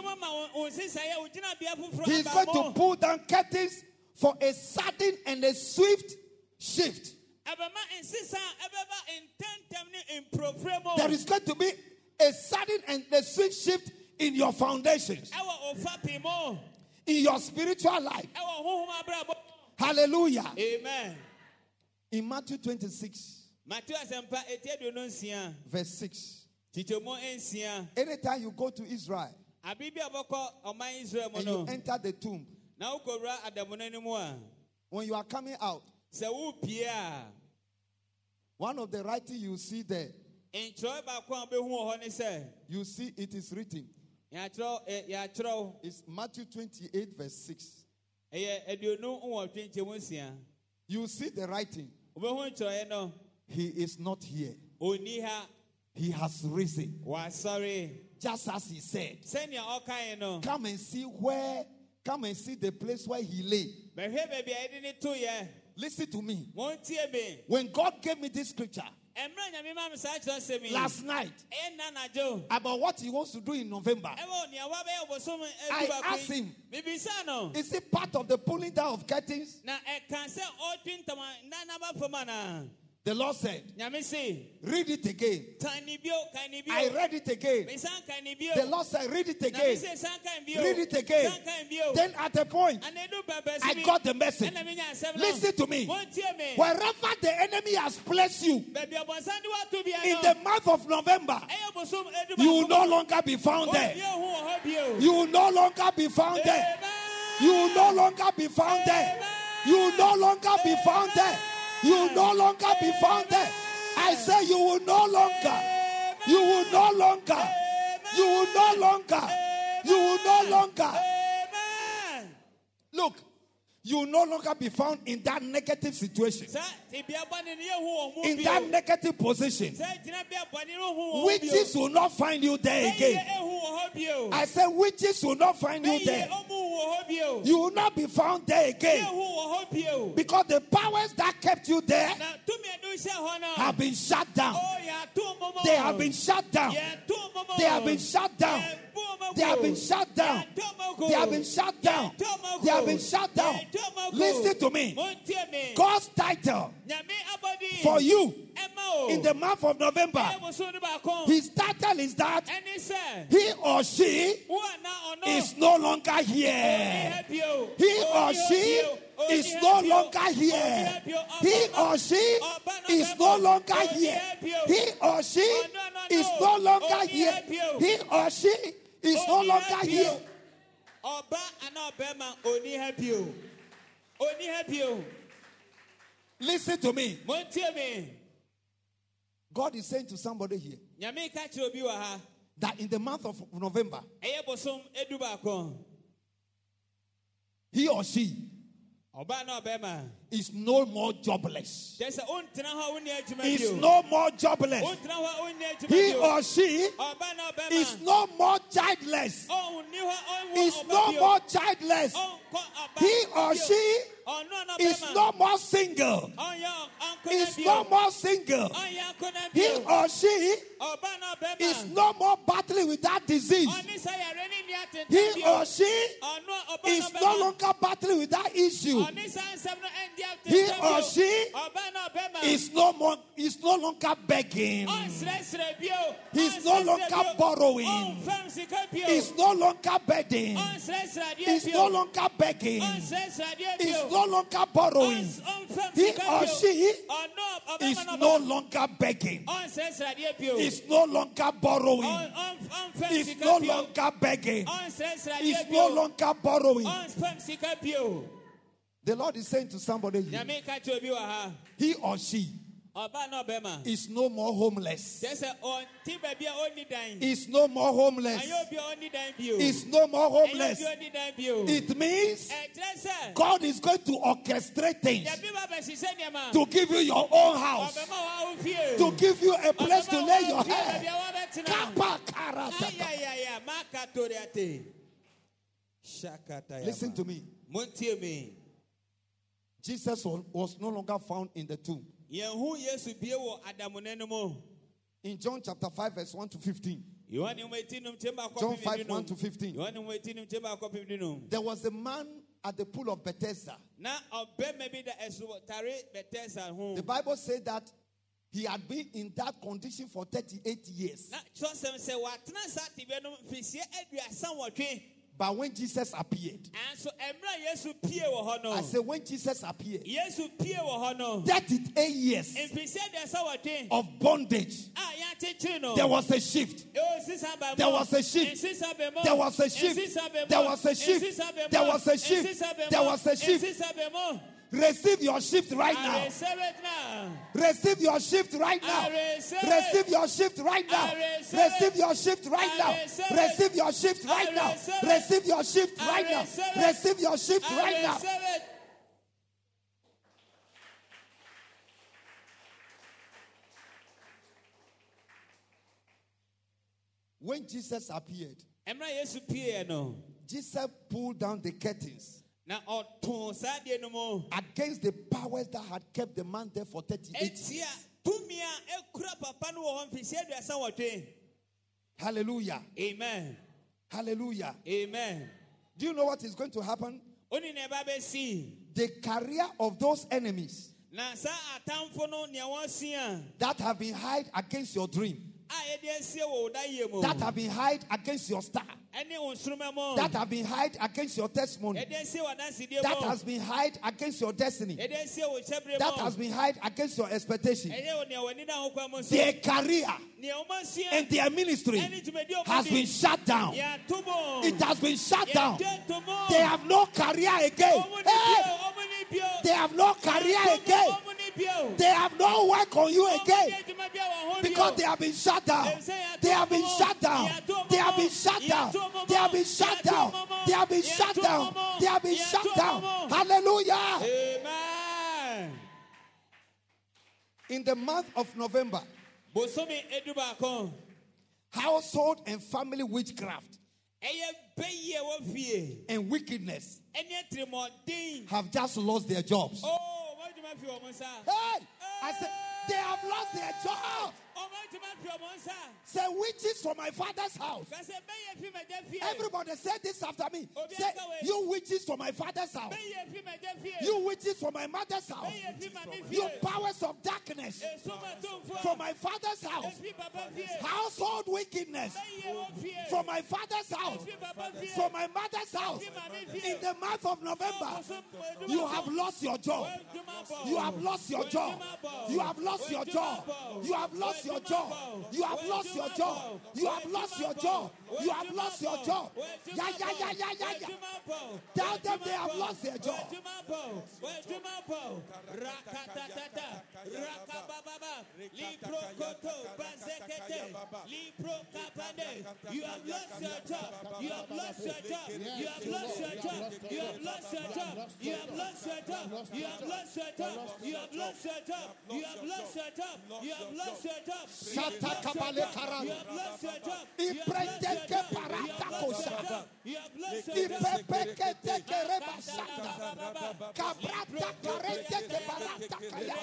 is going to pull down curtains for a sudden and a swift shift. There is going to be a sudden and a swift shift in your foundations, ɛwɔ ɔfa pii mu in your spiritual life. ɛwɔ honhom abrabɔ Hallelujah. amen In Matthew 26, mateo asɛmpa eti aduonu nsia verse 6. kyikyɛmu nsia Anytime you go to Israel abere bi a israel mu and you enter the tomb, na wokɔwura adamu no when you are coming out, sɛ wopie a one of the writing you see there, nkyerɛw baako a wobɛhu wɔ hɔ ne you see it is written. Yɛakyerɛw eh, It's Matthew 28, verse 6. ɛyɛ aduonu nwɔtwe nkyɛmu nsia You see the writing. wobɛhu nkyerɛwɛ no He is not here. He has risen. sorry Just as he said. Come and see where, come and see the place where he lay. bɛhwɛ baabi a yɛde ne toyɛ Listen to me When God gave me this scripture ɛmmerɛ nyame ma me saa kyerɛ sɛm yi. Last night. Ɛyɛ nna nadwo about what he wants to do in November, ɛwɔ nea wabɛyɛ bosom I asked him. is it part of the pulling down of curtains? Na ɛka sɛ ɔtwe ntama na naba fam anaa The Lord said, read it again. kan ne bio kan ne bio I read it again. mesan kan ne bio The Lord said, read it again. se san kan bio Read it again. san kan bio Then at a point, I got the message. ɛna menya asɛm no Listen to me. Wherever the enemy has placed you baabi ɔbɔnsan de wato bia in the month of November, ɛyɛ bosom edu you will no longer be found there. hu wɔ hɔ bio You will no longer be found there. You will no longer be found there. You will no longer be found there. You will no longer be found there. I say you will no longer. You will no longer. You will no longer. You will no longer. Amen. Look, you will no longer be found in that negative situation, sɛ tebea bɔne no yɛhu wɔn mu in that negative position. sɛ gyinabea bɔne no hu wɔn Witches will not find you there again. ehu wɔ hɔ bio I said, witches will not find you there. Ɔmu wɔ hɔ bio You will not be found there again. ehu wɔ hɔ bio Because the powers that kept you there na tumi a ɛde hyɛ hɔ no have been shut down. yɛato mo mo They have been shut down. yɛto mo mo They have been shut down. They have been shut down. Yɛto mo go. They have been shut down. They have been shut down. Yɛto mo go. Listen to me. God's title for you in the month of November, ɛyɛ bosom no baako his title is that he or she wo a na ɔno is no longer here. He or she is no longer here. He or she is no longer here. He or she is no. longer here. He or she is no longer here. ɔba anaa ɔbɛrima ɔnni ha bio ɔnni ha bio Listen to me. montie me God is saying to somebody here nyame ka kyerɛ obi wɔ ha that in the month of November, ɛyɛ bosom edu baako he or she ɔba na ɔbɛrima is no more jobless. kyerɛ sɛ ɔntena hɔ a wonni adwuma Is no more jobless. ɔntena hɔ a wonni adwuma He or she ɔba na ɔbɛrima is no more childless. Oh, hɔ ɔnwɔ oh, Is no more childless. Oh, he or she is no more single. Is no more single. ɔnyɛ ɔnkɔ na He or she ɔba na ɔbɛrima is no more battling with that disease. ɔne sɛ yɛre ne nni atenten He or she is no longer battling with that issue. ɔne saa nsɛm no ɛndi He or she ɔba na ɔbɛrima is no more is no longer begging. He's no longer borrowing. ɔmfam sika bio Is no longer begging. Is no longer begging. Is bio no longer borrowing. He or she is no longer begging. Is no longer borrowing. Is no longer begging. Is no longer borrowing. ɔmfam sika bio The Lord is saying to somebody here, nyame ka kyerɛ obi wɔ ha he or she ɔba na ɔbɛrima is no more homeless. kyerɛ sɛ ɔnte baabi a ɔnni dan Is no more homeless. ɛnyɛ obi a ɔnni dan bio Is no more homeless. obi a ɔnni dan bio It means God is going to orchestrate things yɛbi ba bɛhyehyɛ nneɛma to give you your own house, ɔbɛma wɔ awo fie to give you a place to lay your head. Listen to me. Jesus was no longer found in the tomb. Yɛnhu yesu bie wɔ adamuna no mu In John chapter 5, verse 1 to 15, yohane mu eti nom kyɛm baakɔ John 5, 1 to 15. yohane mu eti nom kyɛm baakɔ pem du nom there was a man at the pool of Bethesda. na ɔbɛrima bi da ɛso tare bɛtɛsa ho The Bible said that he had been in that condition for 38 years. Na kyerɛsɛm sɛ watena saa tebea no mfihyia aduasa wɔtwe But when Jesus appeared, nanso mmerɛ a yesu pie wɔ hɔ no I said, when Jesus appeared, yesu pie wɔ hɔ no 38 years mfihyia aduasa wɔtwe of bondage, a yɛakyekyere no there was a shift. There was a shift. There was a shift. There was a shift. There was a shift. There was a shift. Receive your shift right now. receive it now. Receive your shift right now. Receive. Receive your shift right now. Receive your shift right now. receive your shift right now. receive your shift right now. receive your shift right now. When Jesus appeared, Mmerɛ a yesu pie no Jesus pulled down the curtains na ɔtoo saa deɛ no mu against the powers that had kept the man there for 38 years. tumi a ekura papa no wɔ hɔ mfihyia aduasa wɔtwe Hallelujah. amen Hallelujah. amen Do you know what is going to happen? oni na ɛba bɛsi The career of those enemies na saa atamfo no nea wɔsia that have been hide against your dream, a yɛde asie wɔ wo da yie mu that have been hide against your star, ɛne wo nsoroma mu that have been hide against your testimony, yɛde asie wɔ adansedie that has been hide against your destiny, yɛde asie wɔ hyɛbere that has been hide against your expectation. ɛyɛ wɔ nea w'ani da ho kwan mu so Their career nea wɔn asia and their ministry ɛne dwumadi a wɔn has been shut down. It has been shut down. yɛde to mu They have no career again. Hey, bio, wɔn ni bio. they have no career again. wɔn ni bio. They have no work on you again. Because they have been shut down. They have been shut down. They have been shut down. They have been shut down. They have been shut down. They have been shut down. Hallelujah. Amen. In the month of November, Bosomi edu baako. household and family witchcraft Ɛyɛ bɛyɛ wɔ fie. and wickedness have just lost their jobs. Oh, wɔn adwuma fi wɔn nsa. Hey, I said they have lost their jobs. Wɔn adwuma fi wɔn nsa. Say witches from my father's house. Kasɛ bɛyɛ fi mɛgya fie. Everybody said this after me. Say you witches from my father's house. Bɛyɛ fi mɛgya fie. You witches from my mother's house. Bɛyɛ fi mami fie. You powers of darkness from my father's house. Efi papa fie. Household wickedness Bɛyɛ wɔ fie. from my father's house. From my mother's house. Efi mami fie. In the month of November, you have lost your job. You have lost your job. You have lost your job. You have lost your job. You have lost your job. You have lost your job. You have lost your job. Yeah, yeah, yeah, yeah, yeah, yeah. Tell them they have lost their job. You have lost your job. You have lost your job. You have lost your job. You have lost your job. You have lost your job. You have lost your job. You have lost your job. You have lost your job. You have lost your job. Sata kabale karani. Iprende ke parata kosa. Ipepe ke teke reba sata. Kabrata karete ke parata kaya.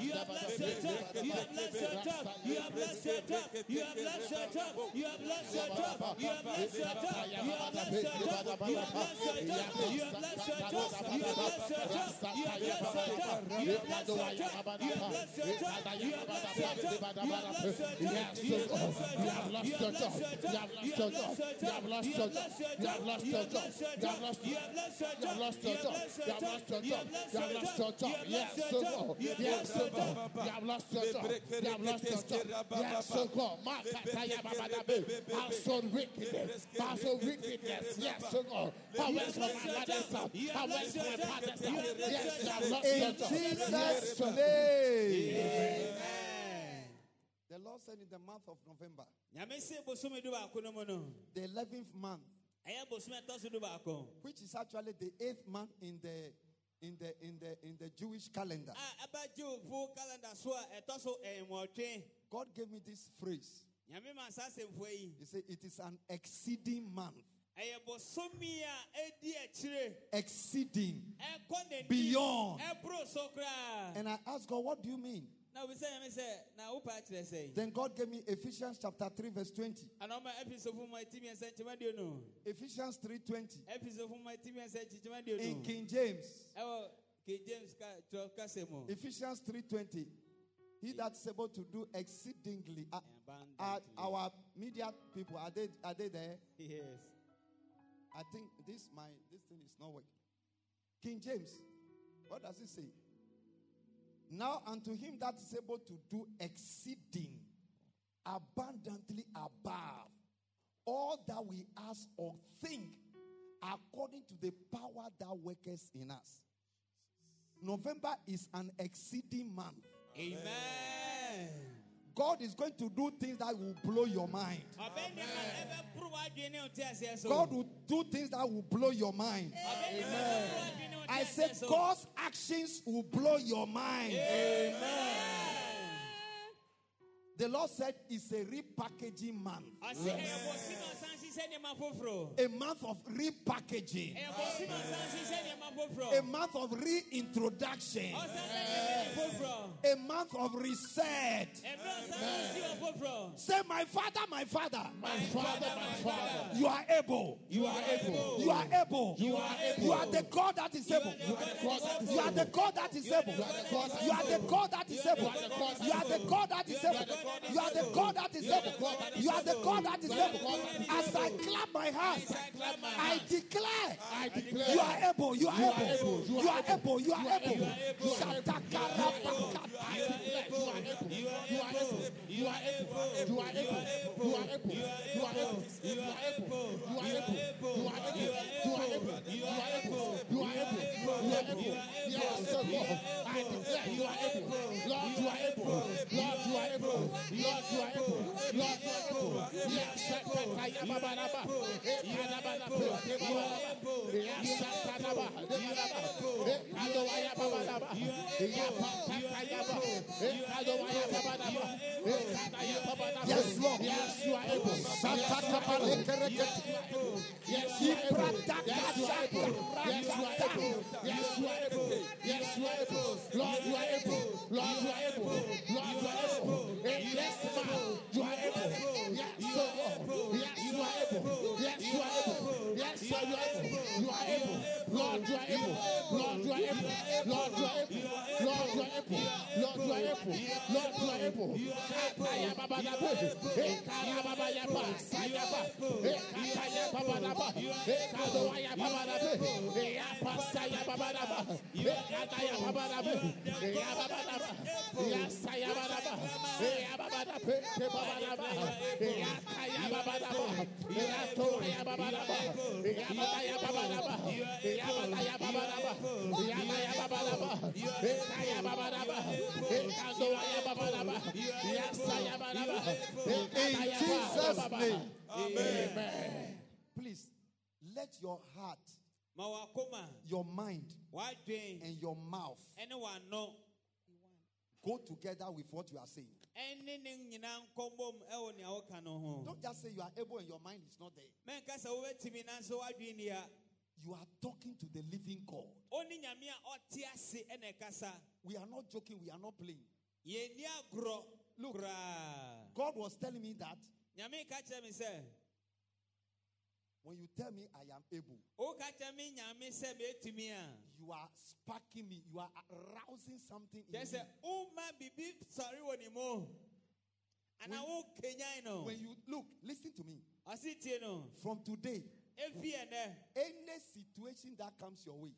You have blessed your job. You have blessed your job. You have blessed your job. You have blessed your job. You have blessed your job. In job. Yes, Jesus' so name. The Lord said in the month of November, nyame se bosome du baako no mu no the 11th month, ɛyɛ bosome ɛtɔ so du baako which is actually the eighth month in the in the in the in the Jewish calendar. a ɛba jewfo calendar so a ɛtɔ so ɛnwɔtwe God gave me this phrase. nyame ma saa asɛmfoɔ yi He said it is an exceeding month. ɛyɛ bosome a ɛdi akyire Exceeding. ɛkɔ n'anim Beyond. ɛboro so koraa And I asked God, what do you mean? na obisa nyame sɛ na wopa Yes, yes, oh Yes, in Jesus' name. The Lord said in the month of November, the 11th month, which is actually the eighth month in the in the in the in the Jewish calendar. God gave me this phrase. He said it is an exceeding month. Exceeding. Beyond. And I ask God, what do you mean? Then God gave me Ephesians chapter 3 verse 20. Ephesians 3:20. In King James. Ephesians 3:20. He that's able to do exceedingly. Uh, uh, our media people are they are they there? Yes. I think this my this thing is not working. King James, what does it say? Now unto him that is able to do exceeding abundantly above all that we ask or think according to the power that worketh in us. November is an exceeding month. amen God is going to do things that will blow your mind. Amen. God will do things that will blow your mind. Amen. I said, God's actions will blow your mind. Amen. The Lord said, It's a repackaging man." A ɔsan hyehyɛ nneɛma foforɔ A month of repackaging. ɛyɛ a ɔsan hyehyɛ nneɛma A foforɔ month of reintroduction. ɔsan bɛ nneɛma foforɔ A month of reset. ɛmɛ ɔsan bɛ si wɔ foforɔ Say, my father, my father, My father, my father, you are able. you are able. You are able. You are able. You are the God that is able. You are the God that is You are the God that is able. You are the God that is able. You are the God that is able. You are the God that is able. You are the God that is able. As I clap my hands, I declare I declare you are able. You are able. able. You are able. You are able. You are able. You are able. You are able. You are able. You are able. You are able. You are able. You are able. You are able. You are able. You are able. You are able. Yes, Lord. I declare you are able. Lord, you are able. Lord, you are able. Lord, you are able. Lord, you are able. Yes, Sakaya Baba Baba. Ekana Baba Baba. Yes, Sakana Baba. Ekado Waya Baba Baba. Yapa Takaya Baba. Ekado Waya Baba Baba. Ekada Ya Baba Baba. Yes, Lord. Yes, you are able. Yes, you are able. Yes, you are able. Yes, you are able. Yes, you are able. Yes, you are able. Lord, you are able. Lord, you are able. Lord, you are able. In this month, you are able. Yes, Lord. Yes, you are able. Yes, you are able. Yes, you are able. You are able. Lord, you are able. Lord, you are able. Lord, you are able. Lord, you are able. Lord, you are able. Lord, you are able. Akaya baba da bo. Ekaya baba ya ba. Saya ba. Ekaya baba da ba. Ekado ya baba da bo. Eya pasa ya baba da ba. Ekada ya baba da bo. Eya baba da ba. Eya saya baba da ba. Eya baba da pe ke baba da ba. Eya kaya baba da ba. Eya to ya baba da ba. Eya baba ya baba da ba. In Jesus' name. Amen. Please, let your heart, your mind, and your mouth go together with what you are saying. Don't just say you are able and your mind is not there. You are talking to the living God. We are not joking, we are not playing. Look, God was telling me that when you tell me I am able, you are sparking me, you are arousing something in me. When, when you look, listen to me. From today, any situation that comes your way.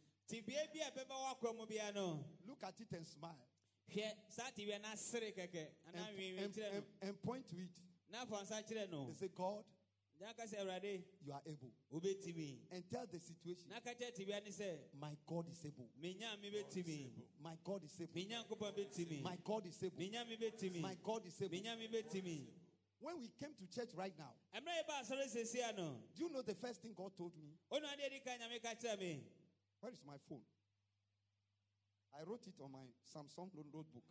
look at it and smile. hwɛ saa tibie and point to it. n'afɔ say God. you are able. obetumi. and tell the situation. My God is able. my God is able. mi nya mi betumi. my God is able. my God is able. my God is able. When we came to church right now, ɛmmerɛ yɛba asɔre sesia no do you know the first thing God told me? ɔnu adeɛ di ka nyame ka kyerɛ me Where is my phone? I wrote it on my Samsung notebook.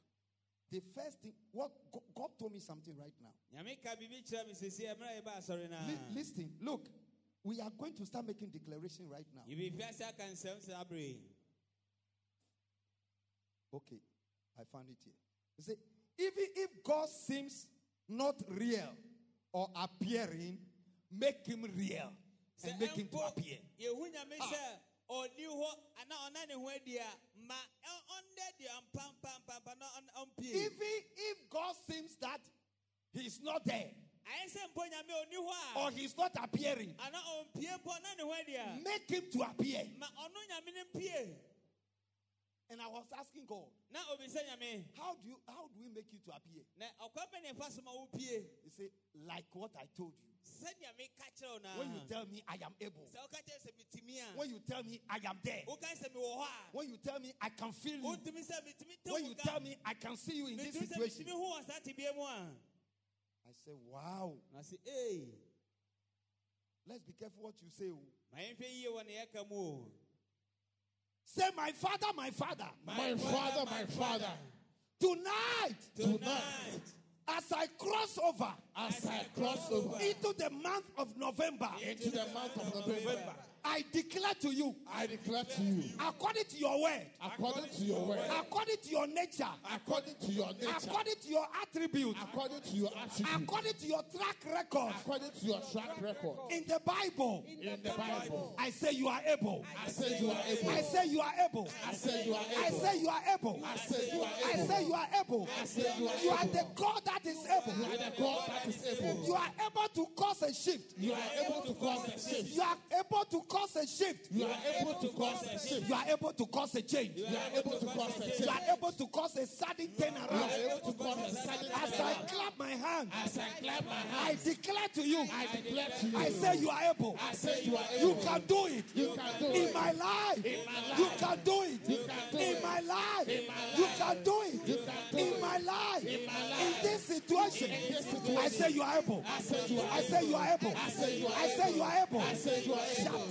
The first thing, what God, told me something right now. nyame ka biribi kyerɛ me sesia ɛmmerɛ yɛba asɔre no Li- listen, look, we are going to start making declaration right now. yɛbɛfiase aka nsɛm sɛ abere Okay, I found it here. You see, even if God seems not real or appearing, make him real and make him to appear. yɛhu nyame ah. sɛ ɔni hɔ anaa ɔna ne ho adi a ma ɛ- ɔndɛ deɛ na ɔmpie Even if God seems that he's not there ayɛ sɛ mpo nyame ɔni hɔ or he's not appearing, anaa ɔmpie mpo na ne ho adi a make him to appear. ma ɔno nyame no mpie and I was asking God, how do you how do we make you to appear? He said, like what I told you. When you tell me I am able. When you tell me I am there. When you tell me I can feel you. When you tell me I can see you in this situation. I said, wow. I said, hey. Let's be careful what you say. Oh. Say, my father, my father, My father, my father, tonight, tonight. as I cross over as I cross over into the month of November, into the month of November, I declare to you, I declare to you, according to your word, according to your word, according to your nature, according to your nature, according to your attributes, according to your attribute, according to your track record according to your track record in the Bible, in the Bible. I say you are able. I say you are able. I say you are able. I say you are able. I able. say you are able. I say you are I able. say you are able. I say you are You are the God that is able. You are the God that is able. You are able to cause a shift. You are able to cause a shift. You are able to cause a shift. You are able to cause a shift. You are able to cause a change. You are able to cause a change. You are able to cause a sudden You are turnaround. able to cause a sudden As I clap my hand, As I clap my I declare to you, I declare to you. I say you are able. I say you are able. You can do it. You can do In it. my life. In my life. You can do it. You can do In it. my life. In my You life. can do it. You can do In it. my life. In my life. this situation. In this situation. I say you are able. I say you are I say you are able. I say you are I say you are able. I say you are able.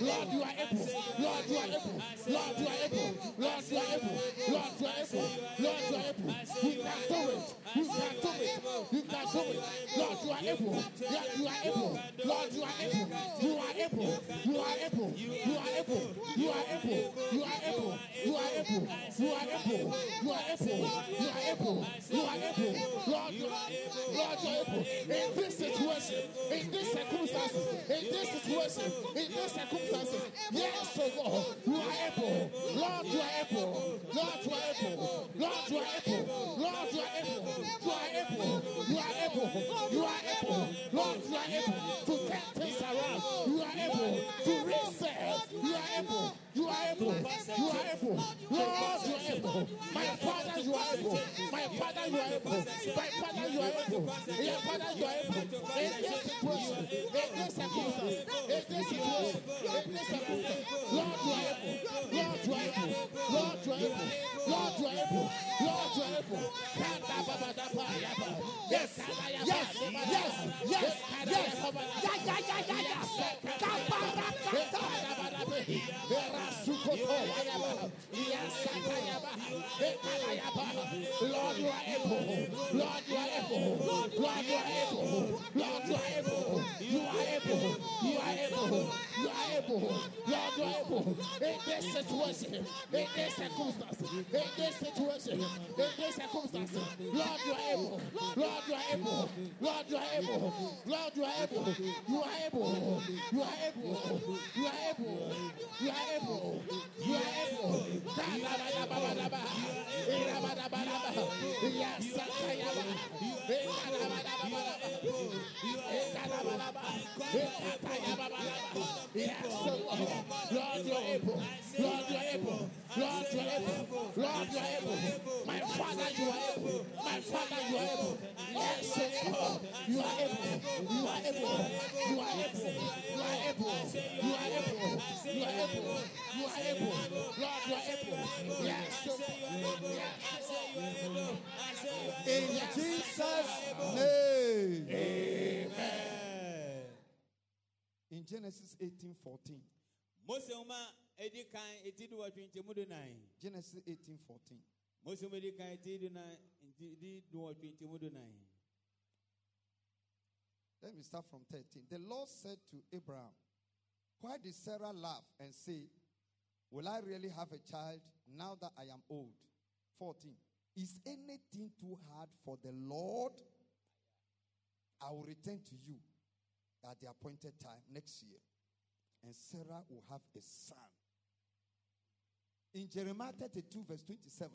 Lord, you are able. Lord, you are able. Lord, you are able. Lord, you are able. Lord, you are able. Lord, you are able. You can do it. You can do it. You can do it. Lord, you are able. Lord, you are able. Lord, you are able. You are able. You are able. You are able. You are able. You are able. You are able. You are able. You are able. You are able. You are able. Lord, you are able. Lord, you are able. In this situation, in this circumstances, in this situation, in this circumstances, yes, oh God, you are able. Lord, you are able. Lord, you are able. Lord, you are able. Lord, you are able. You are able. You are able. You are able. Lord, you are able to turn things around. You are able able. You are able. You are able. Lord, you are able. My Father, you are able. My Father, you are able. My Father, you are able. My Father, you are able. In this situation, in this circumstance, in this situation, in this circumstance, Lord, you are able. Lord, you are able. Lord, you are able. Lord, you are able. Lord, you are able. Yes, yes, yes, yes, yes. Yeah, yeah, yeah, yeah, yeah. Lord, you are able. Lord, you are able. Lord, you are able. Lord, you are able. You are able. You are able. You are able. Lord, you are able. In this situation, in this circumstance, in this situation, in this circumstance, Lord, you are able. Lord, you are able. Lord, you are able. Lord, you are able. You are able. You are able. You are able. You are able. You are able. Yes, Lord. You are able. Lord, you are able. Lord, you are able. Lord, you are able. My Father, you are able. My Father, you are able. Yes. You are able. You are able. You are able. You are able. You are able. Jesus' name. Amen. In Genesis 18 14. Mose nwoma edi kan eti du wɔtwe nkyɛmu du nan. Genesis 18 14. Mose nwoma edi kan eti du nan nti di du wɔtwe nkyɛmu du nan. Let me start from 13. The Lord said to Abraham, Why did Sarah laugh and say, Will I really have a child now that I am old? 14. Is anything too hard for the Lord? I will return to you at the appointed time next year, and Sarah will have a son. In Jeremiah 32, verse 27,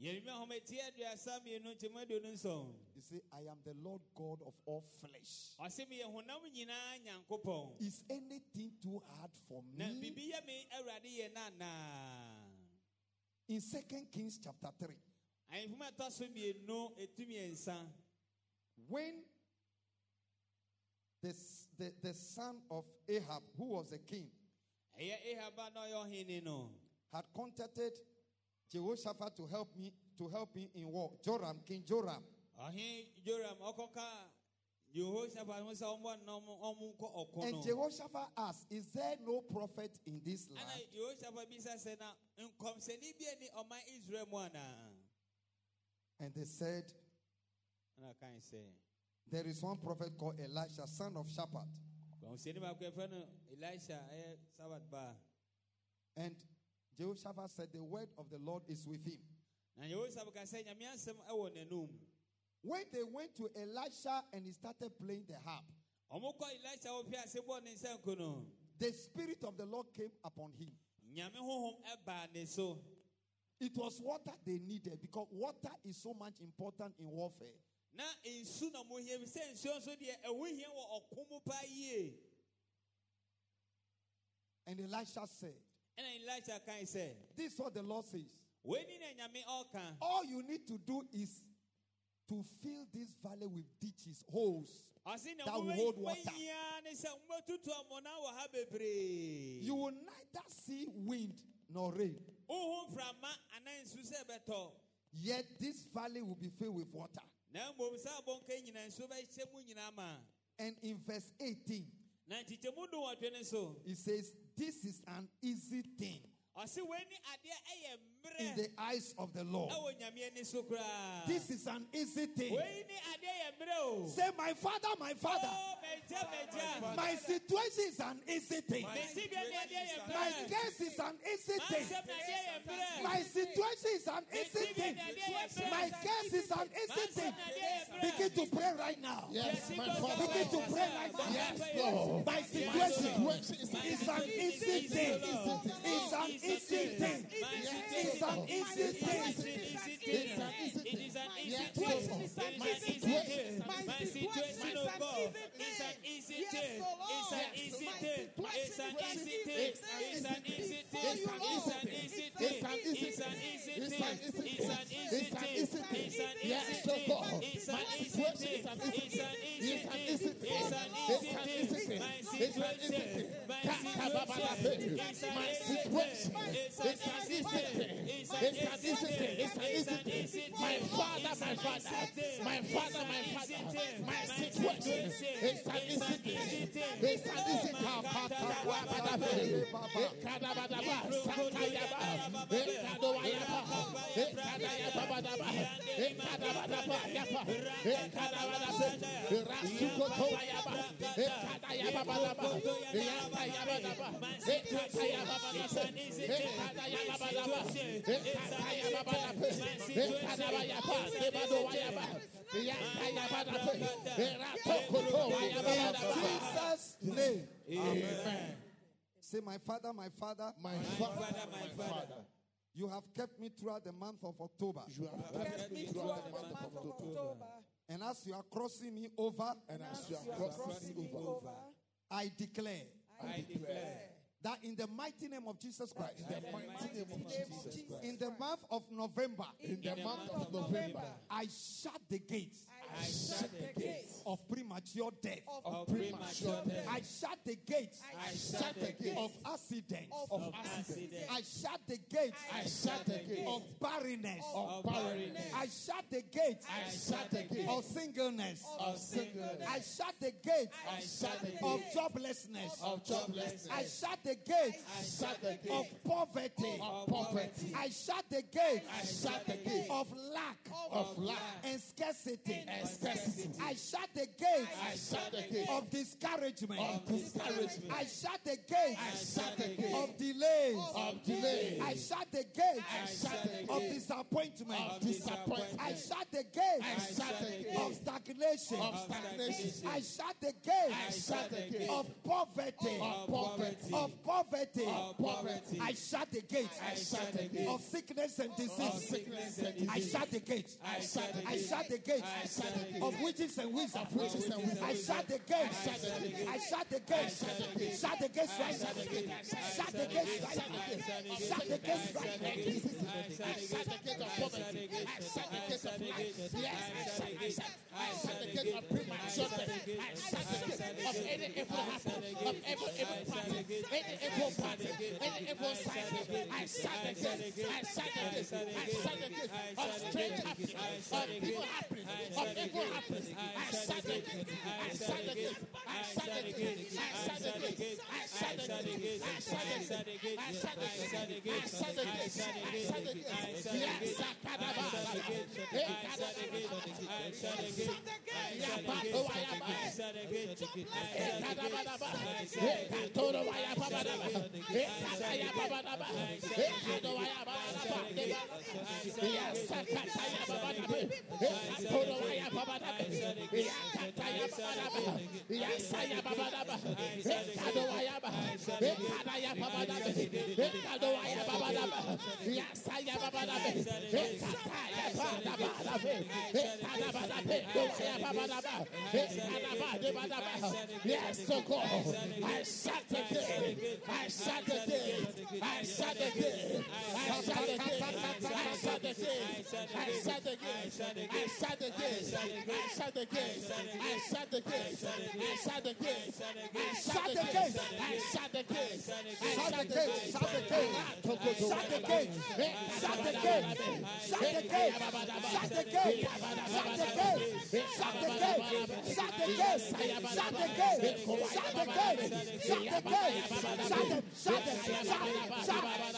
You nwoma eti aduasa mmienu nkyɛmu aduonu nson. he said, I am the Lord God of all flesh. Ɔse mi yɛ honam nyinaa nyankopɔn. Is anything too hard for me? biribi yɛ me Awurade yɛ nanaa. In Second Kings chapter 3, when this, the, the son of Ahab, who was a king, had contacted Jehoshaphat to help me to help him in war. Joram, King Joram. And Jehoshaphat asked, Is there no prophet in this land? And they said, There is one prophet called Elisha, son of Shaphat. And Jehoshaphat said, The word of the Lord is with him. When they went to Elisha and he started playing the harp, the Spirit of the Lord came upon him. It was water they needed because water is so much important in warfare. na nsu na mo hia sɛ nsuo nso deɛ ɛho hia wɔ ɔko mu paa yie And Elisha said, ɛna elisha kan sɛ This is what the Lord says. wei ni na nyame ɔka All you need to do is to fill this valley with ditches, holes. That will hold water. mobɛhia ne sɛ mobɛtutu amɔna wɔ ha bebree You will neither see wind nor rain. Yet this valley will be filled with water. And in verse 18, it says, This is an easy thing ɔse wei ne adeɛ ɛyɛ in the eyes of the Lord. ɛwɔ nyame ani so koraa This is an easy thing. wei ne adeɛ yɛ mmerɛ o Say, My father, my father, Oh, magya magya my situation is an easy thing. mesi bia ne adeɛ yɛ My case is an easy thing. mansɛm na adeɛ yɛ mmerɛ My situation is an easy thing. My case is an easy thing. Begin to pray right now. Yes, my Father. Begin to pray right now. Yes, Lord. My My situation situation is an easy thing. It's an easy thing. It's an easy thing. It's an easy thing. It's an easy thing. It is an easy thing. My situation, my situation, oh God, is an easy thing. It's an easy thing. It's an easy thing. It's an easy thing. It's an easy thing. It's an easy thing. It's an easy thing. It's an easy thing. Yes, oh God. It's an easy thing. It's an easy thing. It's an easy thing. It's an easy thing. My situation, my situation, my situation. It's an easy thing. It's an My father, my father. My father, my father. My situation. It's an incident. It's an Jesus' name. Amen. Say, my father, my father, my, father, my, father. You have kept me throughout the month of October. You have, kept, me throughout the month, of October. And as you are crossing me over, and as, you are crossing, me over, I declare, I declare that in the mighty name of Jesus Christ, in the mighty name of Jesus Christ, in the month of November, in the month of November, I shut the gates I shut the gates of premature death. of premature death. I shut the gates I shut the gates of accidents. of accident. I shut the gates I shut the gate of barrenness. of barrenness. I shut the gates I shut the gate of singleness. of singleness. I shut the gates I shut the of gate joblessness. of joblessness. I shut the gates I shut the gate of poverty. of poverty. I shut the gate I shut the gate of lack of lack and scarcity. Scarcity. I shut the gate I shut the gate of discouragement. of discouragement. I shut the gate I shut the gate of delays. of delay. I shut the gate I shut the of disappointment. of disappointment. I shut the gate I shut the gate of stagnation. of stagnation. I shut the gate I shut the gate of poverty. of poverty. Of poverty. Of poverty. I shut the gate I shut the gate of sickness and of disease. sickness and I shut the gate. I shut the I gate. shut the gate I shut the gate of witches and wizards. witches and wizards. I shut the gate. shut the gate. I shut the gate. shut the gate. Shut the gates right shut the gate. now. Shut the gates right now. Shut the gates right now. I shut the gate of poverty. I shut the gate of life. Yes, I shut, I I the gate of premature death. I the gate of any evil happen, of every evil party, any evil party, any evil side. I shut the gate. I shut the gate. I shut the gate of strange happening, of people happening, of evil happening. I shut the gate. I shut the gate. I shut the gate. I shut the gate. I shut the gate. I shut the gate. I shut the gate. I shut the gate. I the gate. Yes. Hey, Kadaba. Yaba, oh, Ayaba. Hey, Kadabadaba. Yes, I am Yes, so God. I sat. I sat. Kadabadaba. Yes, so God. I the gate. I the gate. I the gate. I the gate. I the gate. I the gate. I the gate. I the gate. I gate. I shut the gate. I shut the gate. I shut the gate. Shut the gate. Shut the gate. Shut the gate. Shut the gate. Shut the gate. Shut the gate. Shut the gate. Shut the gate. Shut the gate. Shut the gate. Shut the gate. Shut the gate.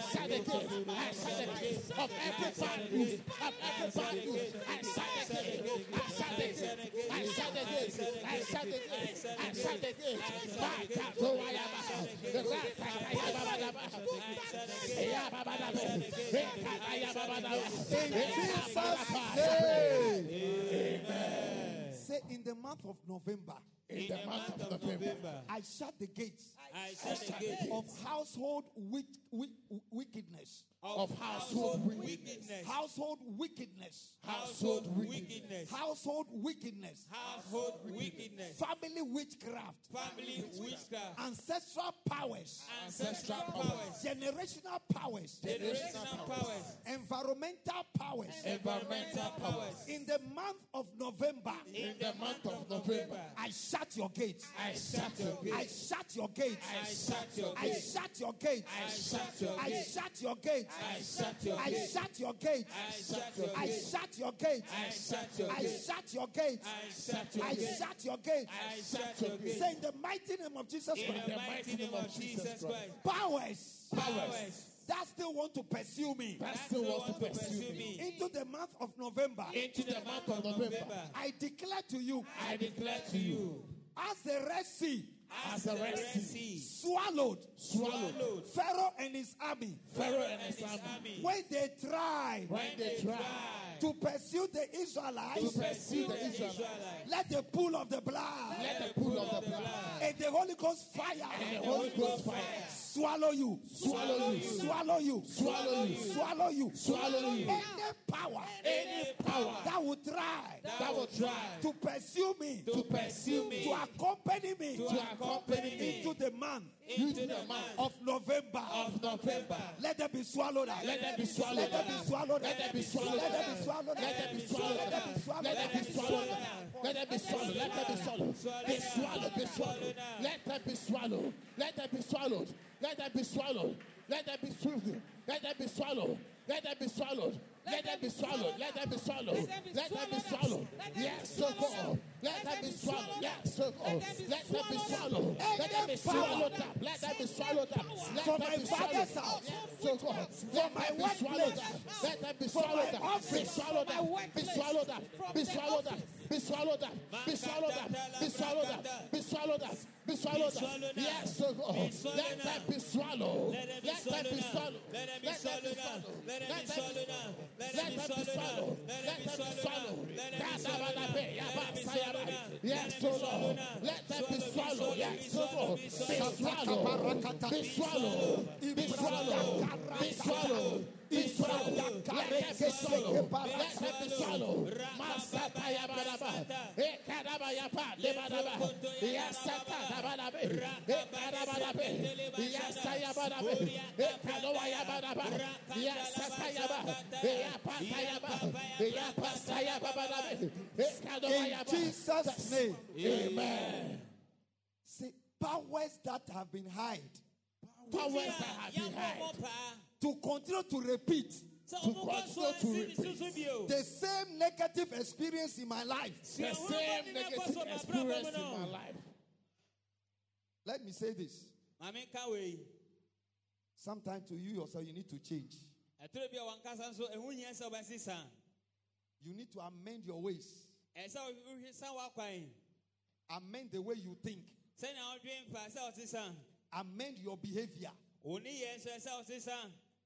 I shut the gate. I shut the gate of every bad news, of every bad news. I shut the gate. I shut the gate. I shut the gate. I shut the gate. I shut the gate. Back up to Wayaba. In Jesus' name. Say in the month of November, In the month of November, I shut the gates. I shut the gate of household wick, wick, wickedness. Of household wickedness. Household wickedness. Household wickedness. Household wickedness. Household wickedness. Family witchcraft. Family witchcraft. Ancestral powers. Ancestral powers. Generational powers. Generational powers. Environmental powers. Environmental powers. In the month of November, In the month of November, I shut your gates. I shut your gates. I shut your gates. I shut your gates. I shut your gates. I shut your I shut your gates. I shut your I shut your gates. I shut your gate. gates. I shut your gate. gates. I shut your gate. gates. I shut your gate. Say in the mighty name of Jesus In Christ. the mighty name of Jesus Christ. Powers Powers that still want to pursue me That still wants to pursue me. into the month of November. Into the month of November, I declare to you, I declare to you, as the Red Sea as the Red Sea swallowed swallowed Pharaoh and his army Pharaoh and his army, when they tried when they tried to pursue the Israelites. to pursue the Israelites, let the pool of the blood let the pool of the blood and the Holy Ghost fire. and the Holy Ghost fire swallow you, swallow you, swallow you, swallow you, swallow you, swallow you. Any power Any power that will try that will try to pursue me, to pursue me, to accompany me to accompany me into the month into the month of November. of November, Let them be swallowed up. let them be swallowed Let them be up. swallowed Let them be swallowed Let them be swallowed up. Let them be swallowed Let them up. be swallowed Let them be swallowed up. Let them be swallowed. Let them be swallowed. Be swallowed. Be swallowed. Let them be swallowed. Let them be swallowed. Let them be swallowed. Let them be swallowed. Let them be swallowed. Let them be swallowed. Let them be swallowed. Let them be swallowed. Let them be swallowed. Yes, so God. Let them be swallowed. Yes. Let them be swallowed. Let them be swallowed up. Let them be swallowed up. Them my be father's swallowed. house. Yes, so God. Let my them be swallowed workplace. Let them be swallowed up. Be swallowed up. Be swallowed up. From Be swallowed up. Be swallowed up. Be swallowed up. Let that be swallowed up. Be swallowed up. Let that be swallowed up. Yes. Let them be swallowed. Let them be Let them be swallowed. Let them be Let them be swallowed. Let them be swallowed. Let them be Let them be swallowed up. swallowed. Let Let them be swallowed. Let them be swallowed up. Let Let them be swallowed. Yes, Lord. Let them be swallowed. Yes, so Lord. Be swallowed. Be swallowed. Be swallowed. Be swallowed. In Jesus' name, Amen. See powers that have been hid. Powers that have been hid to continue to repeat To continue to repeat. the same negative experience in my life. The same negative experience in my life. Let me say this. Maame ka wei. Sometimes to you yourself, you need to change. Ɛtɔrɔ bi a wankasa nso ɛho nyɛ sɛ ɔbɛsi san. You need to amend your ways. Amend the way you think. sɛnea wodwen mfa sɛ ɔte sa Amend your behavior.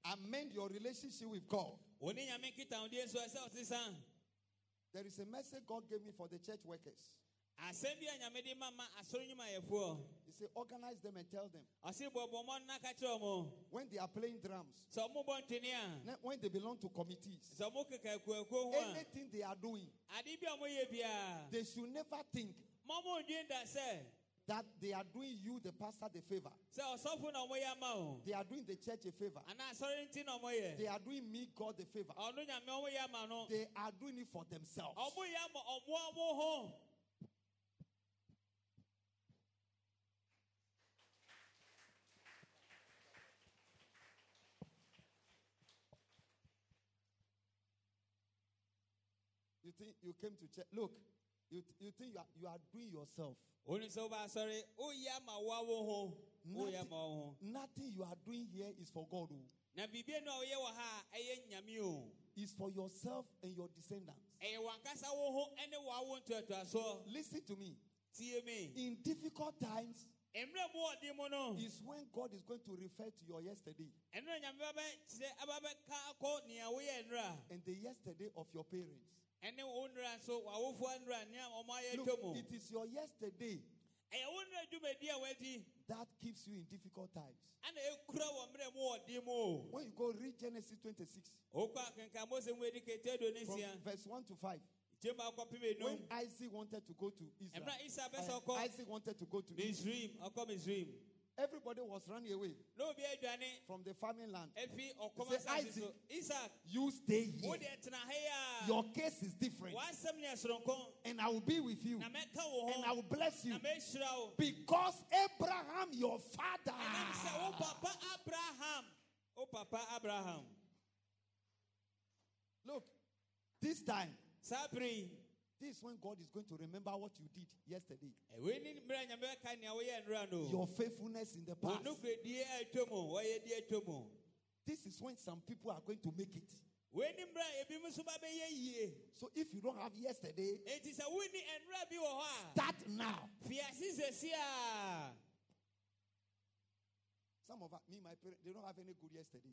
Wo ne yɛ nso ɛsɛ ɔte sa Amend your relationship with God. wo ne nyame nkitahodeɛ nso ɛsɛ ɔte sa There is a message God gave me for the church workers. asɛm bi a nyame de ma ma asɔre He said, organize them and tell them. Ɔse bɔbɔ mmɔ no na ka kyerɛ ɔmo when they are playing drums, sɛ ɔmo bɔ ntwene a ne- when they belong to committees, sɛ ɔmo keka akuakuo ho a anything they are doing, ade bi a ɔmoyɛ biara they should never think ma ɔmo ndwen da sɛ that they are doing you, the pastor, the favor. sɛ ɔsɔfo na ɔmoyɛ ama wo They are doing the church a favor. anaa asɔre nti na ɔmoyɛ They are doing me, God, the favor. ɔno nyame ɔmoyɛ ama no They are doing it for themselves. ɔmoyɛ ama ɔmo ɔmo ho You think you came to church? Look, you, you think you are, you are doing yourself. Oni sɛ woba asɔre woyɛ ama woa wo ho woyɛ oh, ama wo ho nothing you are doing here is for God. oh. na biribi no a ha a ɛyɛ nyame o oh. It's for yourself and your descendants. Eh, ɛyɛ wankasa wo ho ne wɔawo ntoatoasoɔ Listen to me. In difficult times mmerɛ mu ɔde mu no is when God is going to refer to your yesterday ɛno na nyame babɛkyerɛ ababɛka akɔ nea woyɛ nnora and the yesterday of your parents. Ɛne wo nnora nso w'awofoɔ nnora nea ɔmo ayɛ Look, it is your yesterday ɛyɛ wo nnora dwumadi a wadi that keeps you in difficult times. ana ɛkura wɔ mmerɛ mu ɔde mu o When you go read Genesis 26, wokɔ akenka mose mu adi kete do ne from verse 1 to 5, when Isaac wanted to go to Israel, Emra Esau bɛ sɛ uh, Isaac wanted to go to Israel. Misraim ɔkɔ misraim Everybody was running away na obi adwane from the farming land. Say, Isaac. isak You stay here. wo deɛ tena ha Your case is different. w'asɛm ne ɛsoronko And I will be with you. na mɛka wo And I will bless you. Because Abraham, your father, wo papa abraham wo papa abraham look, this time, yi this is when God is going to remember what you did yesterday. Eh, ɛwei ne mmerɛ a nyame bɛka nea woyɛ nnora no Your faithfulness in the past. nokoredie a atwa mu wɔyɛ di atwa mu This is when some people are going to make it. wei ne mmerɛ a ebi nso ba bɛyɛ yie So if you don't have yesterday, eh, enti sɛ wonni nnora bi a start now. fiase sɛsi a Some of us, me, my parents, they don't have any good yesterday.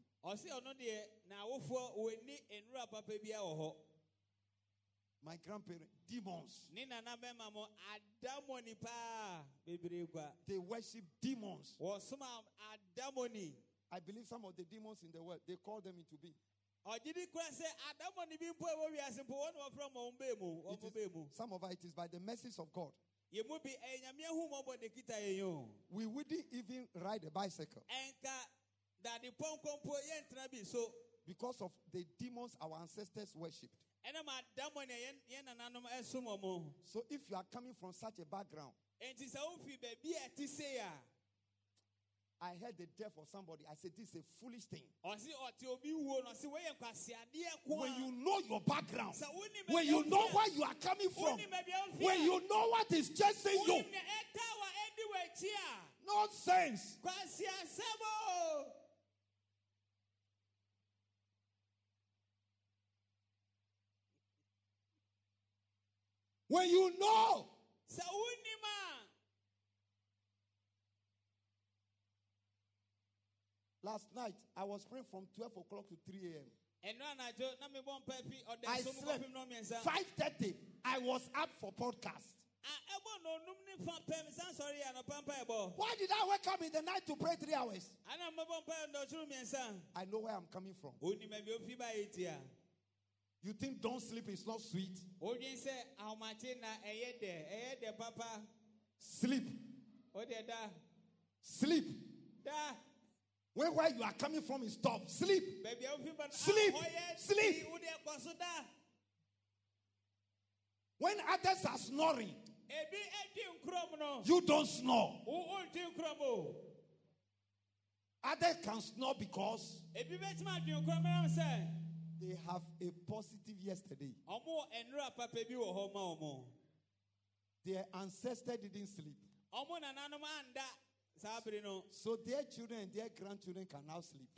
My grandparents, demons, ne nana bɛma mo adamɔni paa bebree kwa they worship demons. wɔsom a- adamɔni I believe some of the demons in the world, they call them into being. ɔgye di kora sɛ adamɔni bi mpo a ɛwɔ wiase mpo wɔne wɔfrɛ ma wɔn bɛɛ mu It wɔn bɛɛ mu is, some of it is by the mercies of God. yɛn mu bi ɛyɛ nyame ahu mɔbɔ de kita yɛn o We wouldn't even ride a bicycle ɛnka dade pɔnkɔ mpo yɛntena so because of the demons our ancestors worshipped. Ɛnam adamɔni a yɛn yɛn nananom ɛsom wɔn So if you are coming from such a background, enti sɛ wofi baabi a ɛte se a I heard the death of somebody. I said, This is a foolish thing. ɔse ɔte obi wuo no ɔse wɔyɛ nkwaseadeɛ ko When you know your background, when you know where you are coming from, wonim baabi a wofie when you know what is chasing you, nea ɛta wa ɛdi wɔ akyi a nonsense. When you know, sɛ wonim a last night I was praying from 12 o'clock to 3 a.m. ɛno anadwo na mebɔ mpa fi I ɔda so mu slept kɔpem no 5:30. I was up for podcast. Ah, a ɛbɔ no onum ne fa pɛm san sɔre yɛ anɔpa mpa ɛbɔ Why did I wake up in the night to pray three hours? ana mɛbɔ mpa ndɔsoro mmiɛnsa I know where I'm coming from. You think don't sleep is not sweet? wodwen sɛ ahomakye na ɛyɛ dɛ ɛyɛ dɛ papa Sleep, da sleep. da Where where you are coming from is top. Sleep. baabi a wofi ba no Sleep. yɛ Sleep. ti, wode kɔ so da When others are snoring, ebi adi nkurom no you don't snore. wo wonti nkurom o Others can snore because they have a positive yesterday. Their ancestor didn't sleep. So, so their children and their grandchildren can now sleep.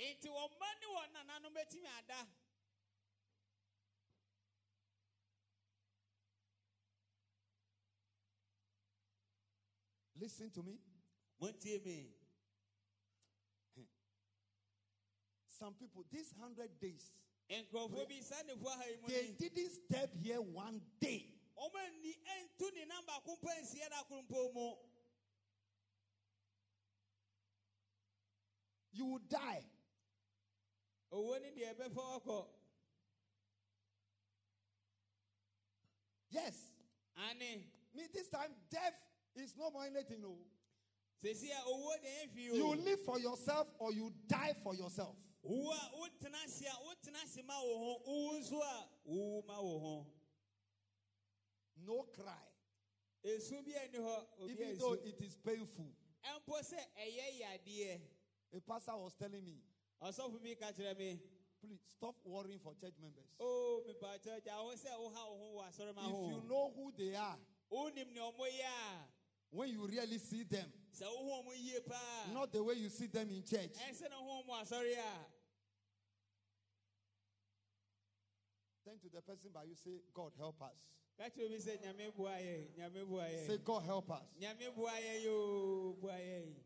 Listen to me. Some people, these hundred days, they didn't step here one day. You will die. Yes. Me this time death is no more anything. No. You live for yourself or you die for yourself. Wo a wotena ase a wotena ase ma wo ho wowu nso a wowu ma wo ho No cry. esu bi ɛni hɔ obi Even though it is painful. ɛmpo sɛ ɛyɛ yadeɛ A pastor was telling me, ɔsɔfo bi ka kyerɛ me please stop worrying for church members. o mipakyɛ gya wo sɛ woha wo ho wɔ asɔre ma If ho you know who they are, wonim nea ɔmo yɛ a when you really see them, Not the way you see them in church. Then to the person by you say, God help us. Say, God help us.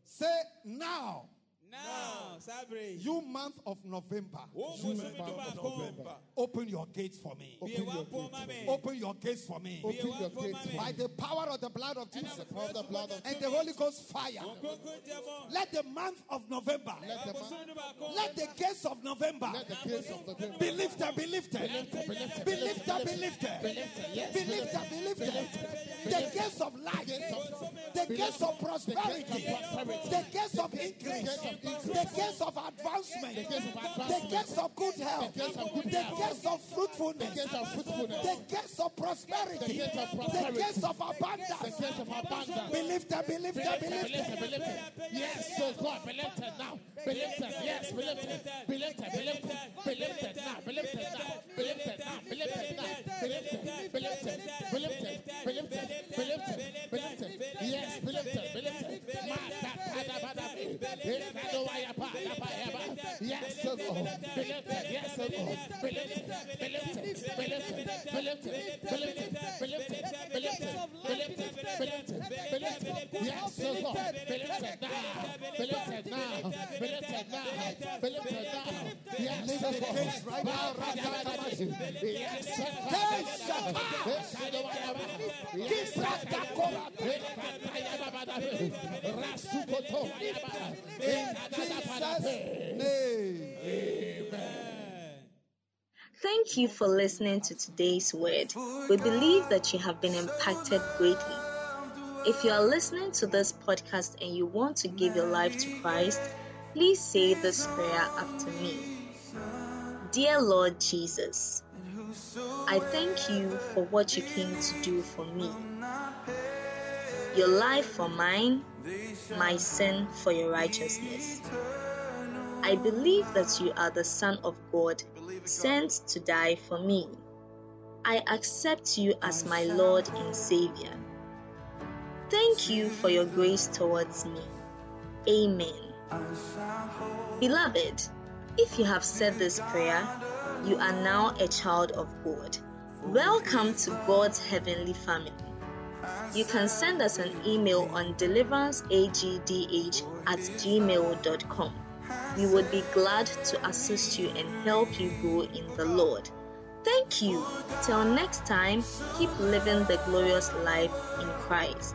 Say now now saa you month of November, You month of baako November. open your gates for me. Open your wapɔ ma gates. me. Open your gates for me. Open your wapɔ ma gates me. By the power of the blood of Jesus. Of the blood of and the Holy Ghost fire. Let the month of November, Let the man, bosomi du baako let the gates of November. Let the gates of the devil be lifted, be lifted, be lifted, be lifted, be lifted, be lifted, be lifted, be lifted. The gates of life, the gates of prosperity, the gates of increase, the case of advancement, the case of, good health, the case of, fruitfulness, the case of prosperity, the case of, abundance. The case of abundance. Believe them, believe them, believe them. Yes, so God, believe them now. Believe them, yes, believe them, believe them, believe them, believe them now, believe them now, believe them now, believe them now, believe them, believe them, believe them, believe them, believe them, believe them. Yes, believe them, believe them. Yes, Lord. Yes, Lord. Yes, Yes, Yes, so God. Gates shall Yes, so God. Yes, so God. Rasukoto. In Jesus' name. Thank you for listening to today's word. We believe that you have been impacted greatly. If you are listening to this podcast and you want to give your life to Christ, please say this prayer after me. Dear Lord Jesus, I thank you for what you came to do for me. Your life for mine, my sin for your righteousness. I believe that you are the Son of God, sent to die for me. I accept you as my Lord and Savior. Thank you for your grace towards me. Amen. Beloved, if you have said this prayer, you are now a child of God. Welcome to God's heavenly family. You can send us an email on deliveranceagdh at gmail.com. We would be glad to assist you and help you grow in the Lord. Thank you. Till next time, keep living the glorious life in Christ.